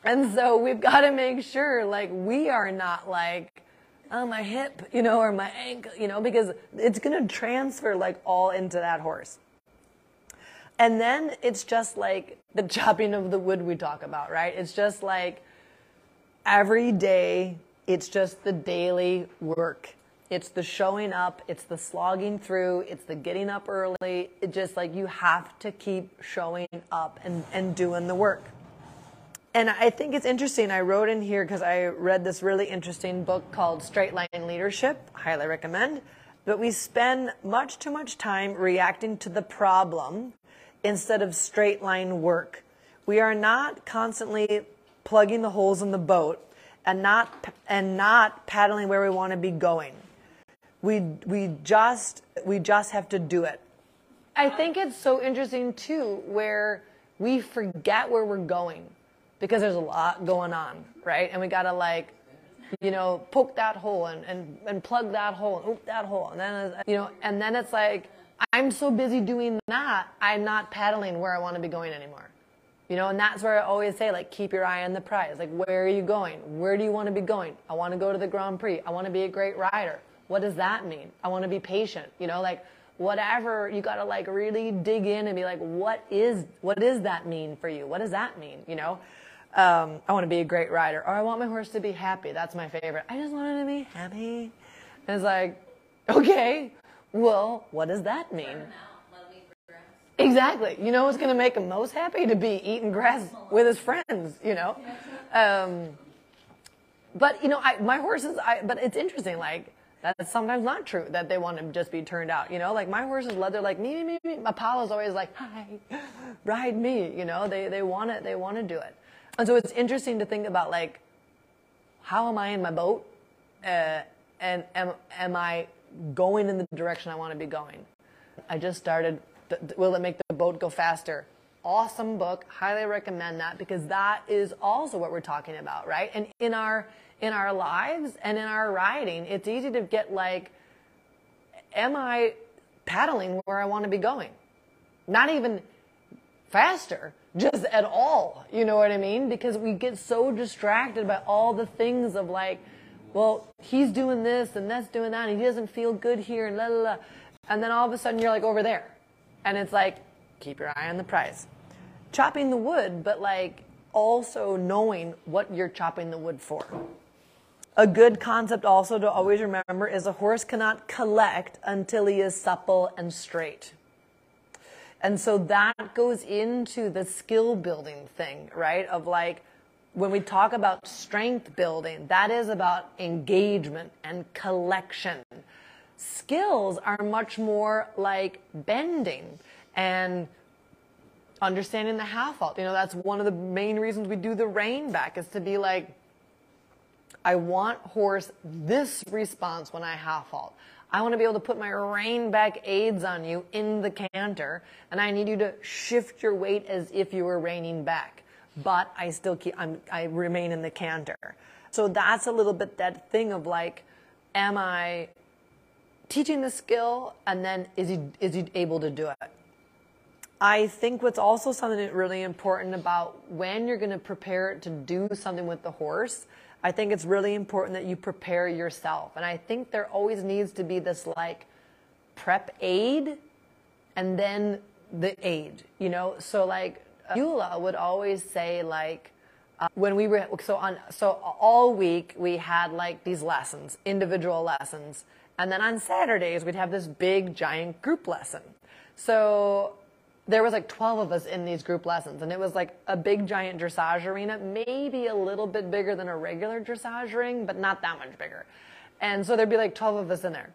And so we've got to make sure, like, we are not like, oh, my hip, you know, or my ankle, you know, because it's going to transfer like all into that horse. And then it's just like the chopping of the wood we talk about, right? It's just like every day, it's just the daily work. It's the showing up, it's the slogging through, it's the getting up early. It just like you have to keep showing up and, and doing the work. And I think it's interesting. I wrote in here because I read this really interesting book called Straight Line Leadership. Highly recommend. But we spend much too much time reacting to the problem instead of straight line work. We are not constantly plugging the holes in the boat and not and not paddling where we want to be going. We we just we just have to do it. I think it's so interesting too where we forget where we're going because there's a lot going on, right? And we got to like you know, poke that hole and, and, and plug that hole and oop that hole. And then, you know, and then it's like, I'm so busy doing that, I'm not paddling where I want to be going anymore. You know, and that's where I always say, like, keep your eye on the prize. Like, where are you going? Where do you want to be going? I want to go to the Grand Prix. I want to be a great rider. What does that mean? I want to be patient. You know, like, whatever, you got to, like, really dig in and be like, what is, what does that mean for you? What does that mean? You know? Um, I want to be a great rider. Or I want my horse to be happy. That's my favorite. I just want him to be happy. And it's like, okay, well, what does that mean? Exactly. You know what's going to make him most happy? To be eating grass with his friends, you know? Um, but, you know, I, my horses, I, but it's interesting. Like, That's sometimes not true that they want to just be turned out. You know, like my horses love, they're like, me, me, me. Apollo's always like, hi, ride me. You know, they, they want it, they want to do it. And so it's interesting to think about like, how am I in my boat? Uh, and am, am I going in the direction I want to be going? I just started, Will It Make the Boat Go Faster? Awesome book. Highly recommend that because that is also what we're talking about, right? And in our, in our lives and in our riding, it's easy to get like, am I paddling where I want to be going? Not even faster, just at all. You know what I mean? Because we get so distracted by all the things of like, well, he's doing this and that's doing that, and he doesn't feel good here, and la la la. And then all of a sudden you're like over there. And it's like, keep your eye on the prize. Chopping the wood, but like also knowing what you're chopping the wood for. A good concept also to always remember is a horse cannot collect until he is supple and straight. And so that goes into the skill building thing, right? Of like, when we talk about strength building, that is about engagement and collection. Skills are much more like bending and understanding the half halt. You know, that's one of the main reasons we do the rein back is to be like, I want horse this response when I half halt. I want to be able to put my rein back aids on you in the canter, and I need you to shift your weight as if you were reining back. But I still keep, I'm, I remain in the canter. So that's a little bit that thing of like, am I teaching the skill, and then is he is he able to do it? I think what's also something really important about when you're going to prepare to do something with the horse I think it's really important that you prepare yourself. And I think there always needs to be this like prep aid and then the aid, you know? So like Gyula would always say like, uh, when we were so on so all week we had like these lessons individual lessons and then on saturdays we'd have this big giant group lesson so there was like 12 of us in these group lessons and it was like a big giant dressage arena maybe a little bit bigger than a regular dressage ring but not that much bigger. And so there'd be like 12 of us in there.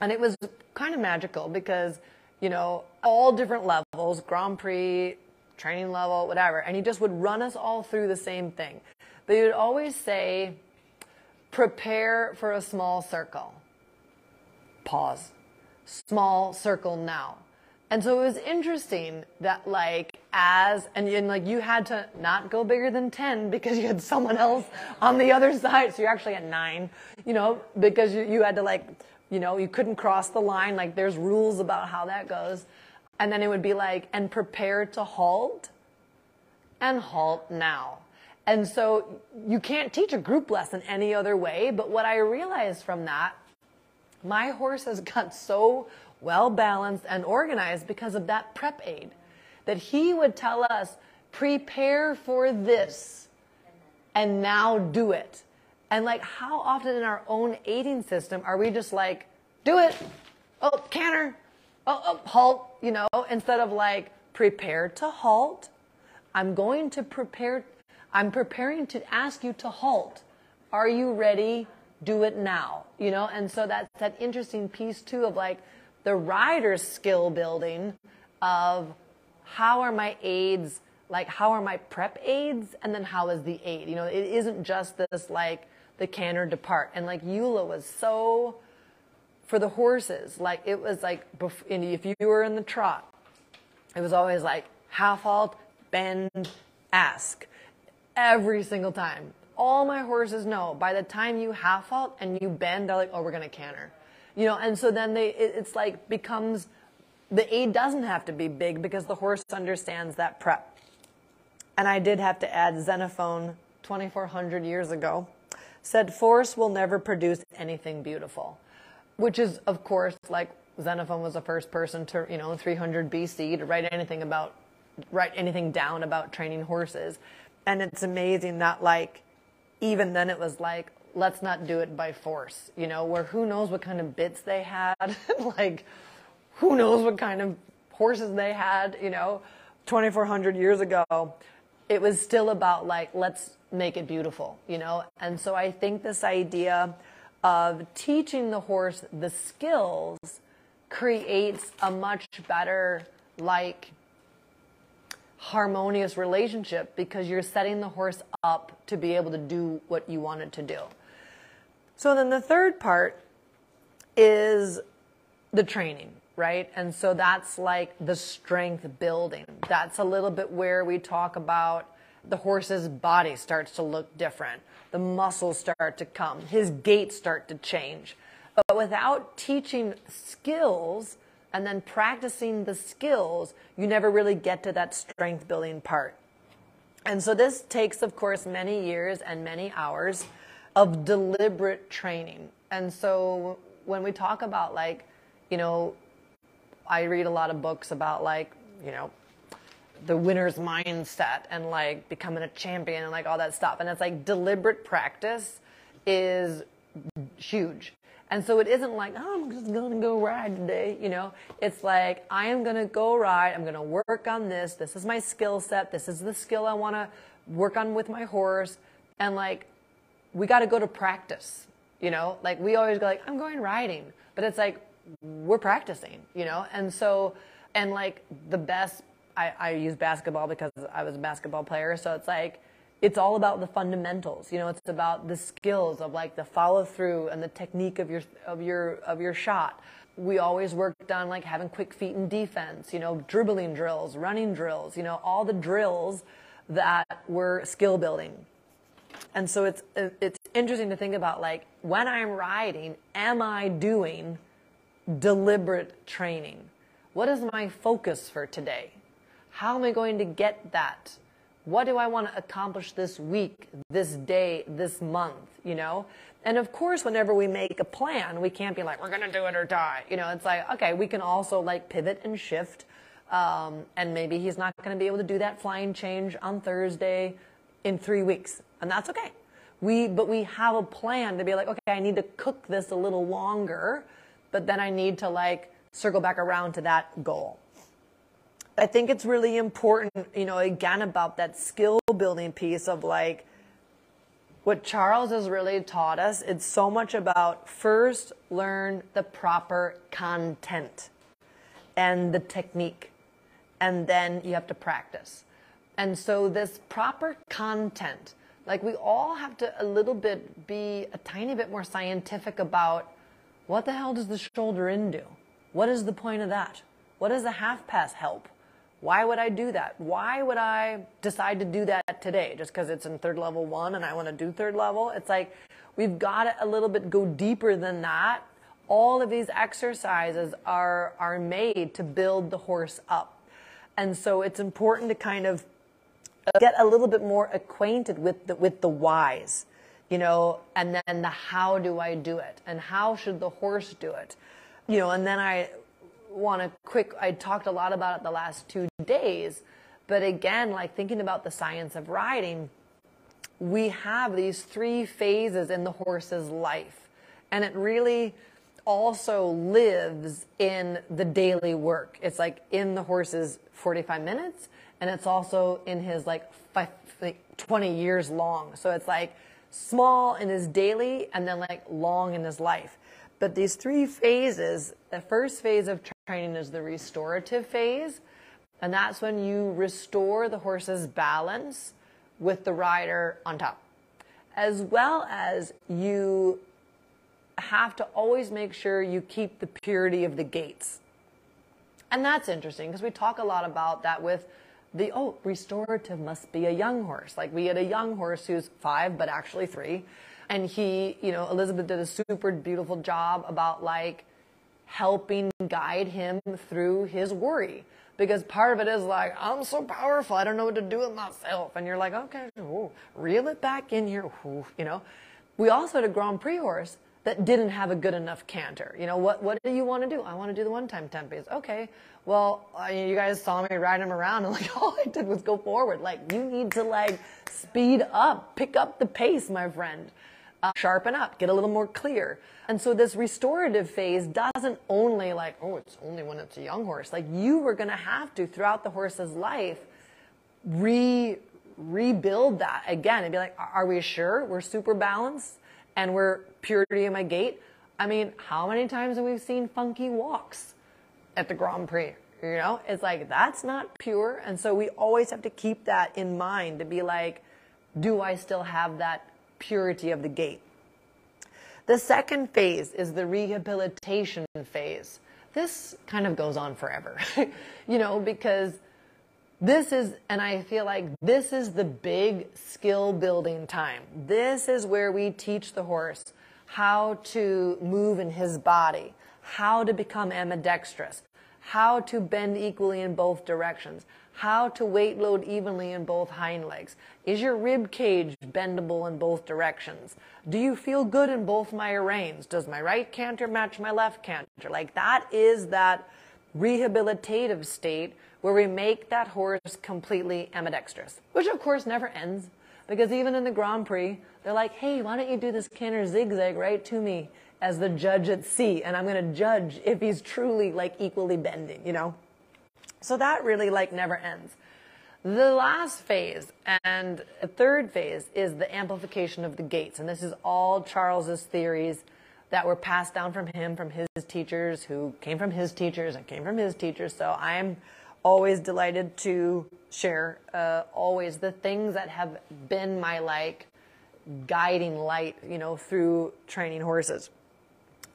And it was kind of magical because you know all different levels grand prix training level whatever and he just would run us all through the same thing. But he would always say prepare for a small circle. Pause. Small circle now and so it was interesting that like as and, and like you had to not go bigger than 10 because you had someone else on the other side. So you're actually at nine, you know, because you, you had to like, you know, you couldn't cross the line. Like there's rules about how that goes. And then it would be like, and prepare to halt and halt now. And so you can't teach a group lesson any other way. But what I realized from that, my horse has got so well balanced, and organized because of that prep aid. That he would tell us, prepare for this and now do it. And like, how often in our own aiding system are we just like, do it? Oh, canter. Oh, oh, halt, you know, instead of like, prepare to halt. I'm going to prepare, I'm preparing to ask you to halt. Are you ready? Do it now, you know? And so that's that interesting piece too of like, the rider's skill building of how are my aids, like how are my prep aids, and then how is the aid. You know, it isn't just this like the canter depart. And like Gyula was so for the horses, like it was like if you were in the trot, it was always like half halt, bend, ask every single time. All my horses know by the time you half halt and you bend, they're like, oh, we're to canter you know, and so then they, it, it's like becomes, the aid doesn't have to be big because the horse understands that prep. And I did have to add Xenophon 2400 years ago said force will never produce anything beautiful, which is of course like Xenophon was the first person to, you know, 300 BC to write anything about, write anything down about training horses. And it's amazing that like, even then it was like, let's not do it by force, you know, where who knows what kind of bits they had, like who knows what kind of horses they had, you know, 2400 years ago. It was still about like, let's make it beautiful, you know? And so I think this idea of teaching the horse the skills creates a much better like harmonious relationship because you're setting the horse up to be able to do what you want it to do. So then the third part is the training, right? And so that's like the strength building. That's a little bit where we talk about the horse's body starts to look different. The muscles start to come. His gait start to change. But without teaching skills and then practicing the skills, you never really get to that strength building part. And so this takes, of course, many years and many hours of deliberate training. And so when we talk about like, you know, I read a lot of books about like, you know, the winner's mindset and like becoming a champion and like all that stuff. And it's like deliberate practice is huge. And so it isn't like, oh, I'm just going to go ride today. You know, it's like, I am going to go ride. I'm going to work on this. This is my skill set. This is the skill I want to work on with my horse. And like, we got to go to practice. You know, like we always go like, I'm going riding, but it's like, we're practicing, you know? And so, and like the best, I, I use basketball because I was a basketball player. So it's like, it's all about the fundamentals. You know, it's about the skills of like the follow through and the technique of your of your of your shot. We always worked on like having quick feet in defense, you know, dribbling drills, running drills, you know, all the drills that were skill building. And so it's it's interesting to think about like when I'm riding, am I doing deliberate training? What is my focus for today? How am I going to get that? What do I want to accomplish this week, this day, this month, you know? And of course, whenever we make a plan, we can't be like, we're going to do it or die. You know, it's like, okay, we can also like pivot and shift. Um, and maybe he's not going to be able to do that flying change on Thursday in three weeks. And that's okay. We, but we have a plan to be like, okay, I need to cook this a little longer, but then I need to like circle back around to that goal. I think it's really important, you know, again, about that skill building piece of like what Charles has really taught us. It's so much about first learn the proper content and the technique, and then you have to practice. And so, this proper content, like we all have to a little bit be a tiny bit more scientific about what the hell does the shoulder in do? What is the point of that? What does a half pass help? Why would I do that? Why would I decide to do that today just because it's in third level one and I want to do third level? It's like we've got to a little bit go deeper than that. All of these exercises are, are made to build the horse up. And so it's important to kind of Uh, get a little bit more acquainted with the, with the whys, you know, and then the how do I do it and how should the horse do it, you know, and then I want to quick, I talked a lot about it the last two days, but again, like thinking about the science of riding, we have these three phases in the horse's life. And it really also lives in the daily work. It's like in the horse's 45 minutes, and it's also in his like, five, like 20 years long. So it's like small in his daily and then like long in his life. But these three phases, the first phase of training is the restorative phase. And that's when you restore the horse's balance with the rider on top. As well as you have to always make sure you keep the purity of the gaits. And that's interesting because we talk a lot about that with the, oh, restorative must be a young horse. Like we had a young horse who's five, but actually three. And he, you know, Elizabeth did a super beautiful job about like helping guide him through his worry. Because part of it is like, I'm so powerful, I don't know what to do with myself. And you're like, okay, ooh, reel it back in here, ooh, you know. We also had a Grand Prix horse that didn't have a good enough canter. You know, what, what do you want to do? I want to do the one-time tempis. Okay, well, you guys saw me riding him around and like, all I did was go forward. Like, you need to like speed up, pick up the pace, my friend uh, sharpen up, get a little more clear. And so this restorative phase doesn't only like, oh, it's only when it's a young horse. Like you were going to have to throughout the horse's life re rebuild that again and be like, are we sure we're super balanced? And we're purity in my gait. I mean, how many times have we seen funky walks at the Grand Prix? You know, it's like that's not pure. And so we always have to keep that in mind to be like, do I still have that purity of the gait? The second phase is the rehabilitation phase. This kind of goes on forever, you know, because this is, and I feel like this is the big skill building time. This is where we teach the horse how to move in his body, how to become ambidextrous, how to bend equally in both directions, how to weight load evenly in both hind legs. Is your rib cage bendable in both directions? Do you feel good in both my reins? Does my right canter match my left canter? Like that is that rehabilitative state where we make that horse completely ambidextrous, which of course never ends because even in the Grand Prix, they're like, hey, why don't you do this canter zigzag right to me? as the judge at C and I'm going to judge if he's truly like equally bending, you know? So that really like never ends. The last phase and third phase is the amplification of the gaits. And this is all Charles's theories that were passed down from him, from his teachers, who came from his teachers and came from his teachers. So I'm always delighted to share uh, always the things that have been my like guiding light, you know, through training horses.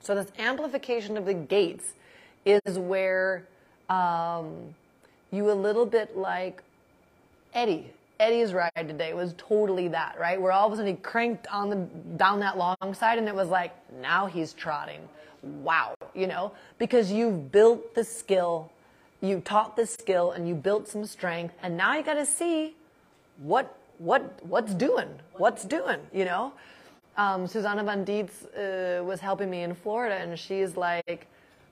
So this amplification of the gaits is where um, you a little bit like Eddie. Eddie's ride today was totally that, right? Where all of a sudden he cranked on the down that long side and it was like, now he's trotting. Wow, you know, because you've built the skill, you taught this skill and you built some strength and now you got to see what what what's doing, what's doing, you know? um, Susanne von Dietze uh, was helping me in Florida, and she's like,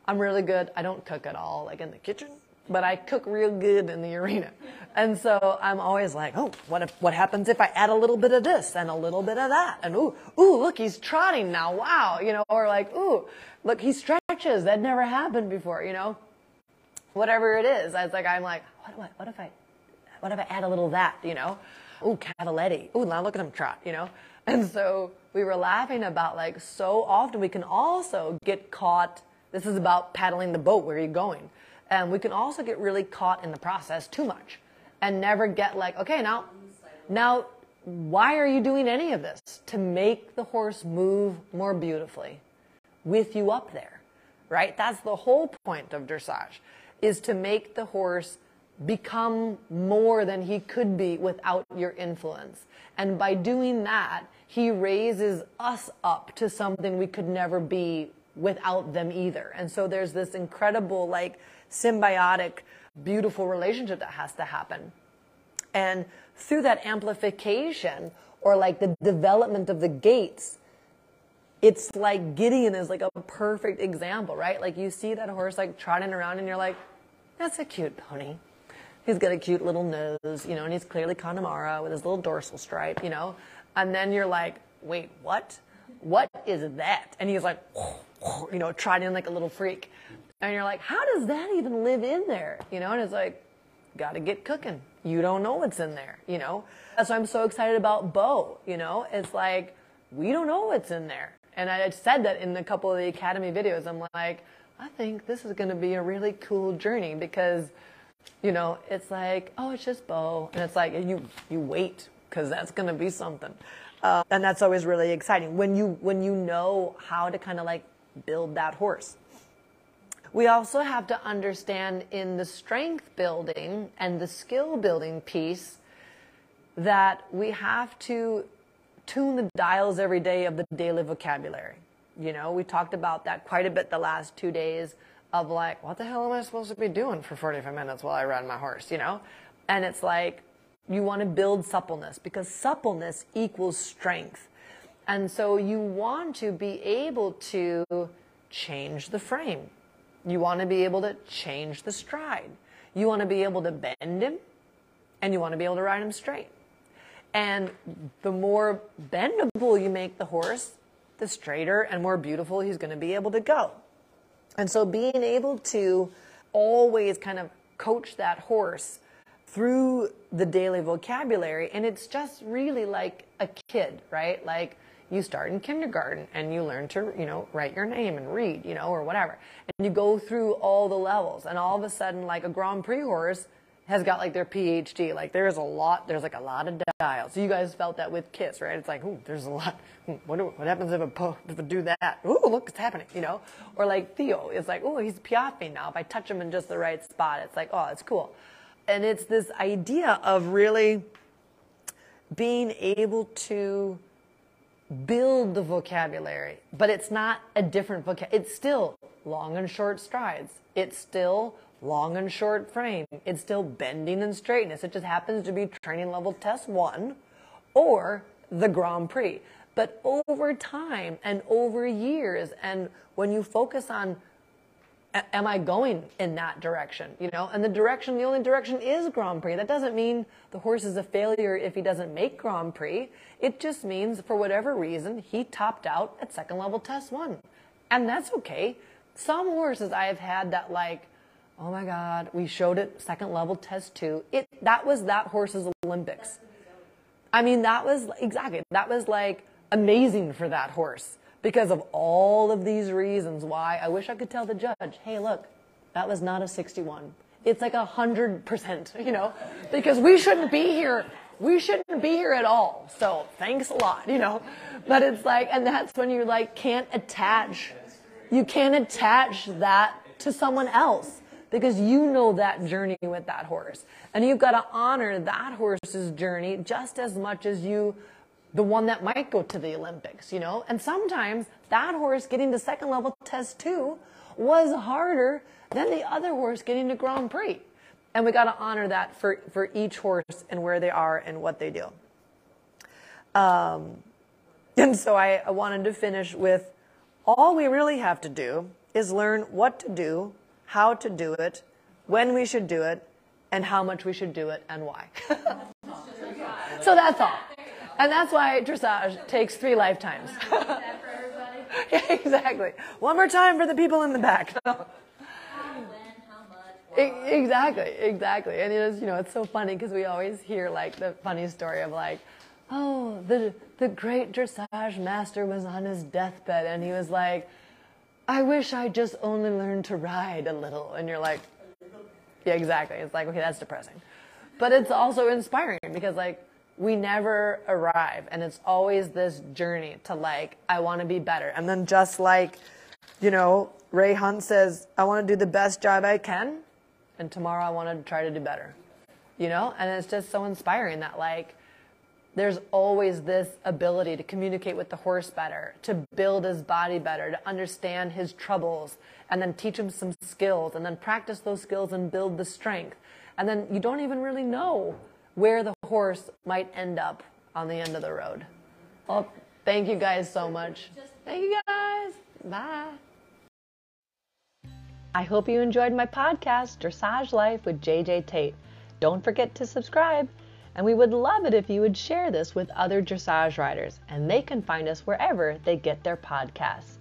I'm really good. I don't cook at all, like in the kitchen, but I cook real good in the arena. And so I'm always like, oh, what if, what happens if I add a little bit of this and a little bit of that? And ooh, ooh, look, he's trotting now. Wow, you know, or like, ooh, look, he stretches. That never happened before, you know. Whatever it is, I was like, I'm like, what, what, what if I, what if I add a little of that, you know? Ooh, Cavaletti. Ooh, now look at him trot, you know. And so we were laughing about like so often we can also get caught. This is about paddling the boat. Where are you going? And we can also get really caught in the process too much and never get like, okay, now, now, why are you doing any of this? To make the horse move more beautifully with you up there, right? That's the whole point of dressage is to make the horse become more than he could be without your influence. And by doing that, he raises us up to something we could never be without them either. And so there's this incredible, like, symbiotic, beautiful relationship that has to happen. And through that amplification or like the development of the gaits, it's like Gideon is like a perfect example, right? Like you see that horse like trotting around and you're like, that's a cute pony. He's got a cute little nose, you know, and he's clearly Connemara with his little dorsal stripe, you know. And then you're like, wait, what? What is that? And he's like, you know, trotting like a little freak. And you're like, how does that even live in there? You know, and it's like, gotta get cooking. You don't know what's in there, you know? That's why I'm so excited about Bo, you know? It's like, we don't know what's in there. And I said that in a couple of the Academy videos. I'm like, I think this is gonna be a really cool journey because, you know, it's like, oh, it's just Bo. And it's like, you, you wait because that's going to be something. Uh, and that's always really exciting when you when you know how to kind of like build that horse. We also have to understand in the strength building and the skill building piece that we have to tune the dials every day of the daily vocabulary. You know, we talked about that quite a bit the last two days of like, what the hell am I supposed to be doing for 45 minutes while I ride my horse, you know? And it's like, you want to build suppleness because suppleness equals strength. And so you want to be able to change the frame. You want to be able to change the stride. You want to be able to bend him and you want to be able to ride him straight. And the more bendable you make the horse, the straighter and more beautiful he's going to be able to go. And so being able to always kind of coach that horse through the daily vocabulary and it's just really like a kid right like you start in kindergarten and you learn to, you know, write your name and read, you know, or whatever. And you go through all the levels and all of a sudden like a Grand Prix horse has got like their PhD. Like there's a lot, there's like a lot of dials. So you guys felt that with Kiss, right? It's like, ooh, there's a lot. Hmm, what, do, what happens if I, if do that? Ooh, look, it's happening, you know? Or like Theo, is like, ooh, he's piaffing now. If I touch him in just the right spot, it's like, oh, it's cool. And it's this idea of really being able to build the vocabulary, but it's not a different vocabulary. It's still long and short strides. It's still long and short frame. It's still bending and straightness. It just happens to be training level test one or the Grand Prix. But over time and over years, and when you focus on am I going in that direction? You know, and the direction, the only direction is Grand Prix. That doesn't mean the horse is a failure if he doesn't make Grand Prix. It just means for whatever reason, he topped out at second level test one. And that's okay. Some horses I have had that like, oh my God, we showed it second level test two. It, that was that horse's Olympics. I mean, that was exactly, that was like amazing for that horse because of all of these reasons why I wish I could tell the judge, hey, look, that was not a 61. It's like a hundred percent, you know, because we shouldn't be here. We shouldn't be here at all. So thanks a lot, you know, but it's like, and that's when you like can't attach, you can't attach that to someone else because you know that journey with that horse and you've got to honor that horse's journey just as much as you the one that might go to the Olympics, you know? And sometimes that horse getting to second level test two was harder than the other horse getting to Grand Prix. And we got to honor that for, for each horse and where they are and what they do. Um, and so I, I wanted to finish with all we really have to do is learn what to do, how to do it, when we should do it, and how much we should do it and why. so that's all. And that's why dressage takes three lifetimes. yeah, exactly. One more time for the people in the back. exactly, exactly. And it is, you know, it's so funny because we always hear like the funny story of like, oh, the the great dressage master was on his deathbed and he was like, I wish I just only learned to ride a little. And you're like, yeah, exactly. It's like, okay, that's depressing. But it's also inspiring because like we never arrive and it's always this journey to like i want to be better and then just like you know ray hunt says i want to do the best job i can and tomorrow i want to try to do better you know and it's just so inspiring that like there's always this ability to communicate with the horse better to build his body better to understand his troubles and then teach him some skills and then practice those skills and build the strength and then you don't even really know where the horse might end up on the end of the road. Well, thank you guys so much. Thank you guys. Bye. I hope you enjoyed my podcast, Dressage Life with JJ Tate. Don't forget to subscribe, and we would love it if you would share this with other dressage riders, and they can find us wherever they get their podcasts.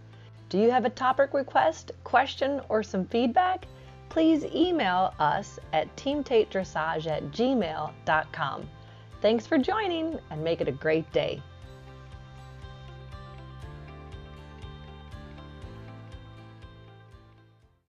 Do you have a topic request, question, or some feedback? please email us at teamtatedressage at gmail.com. Thanks for joining and make it a great day.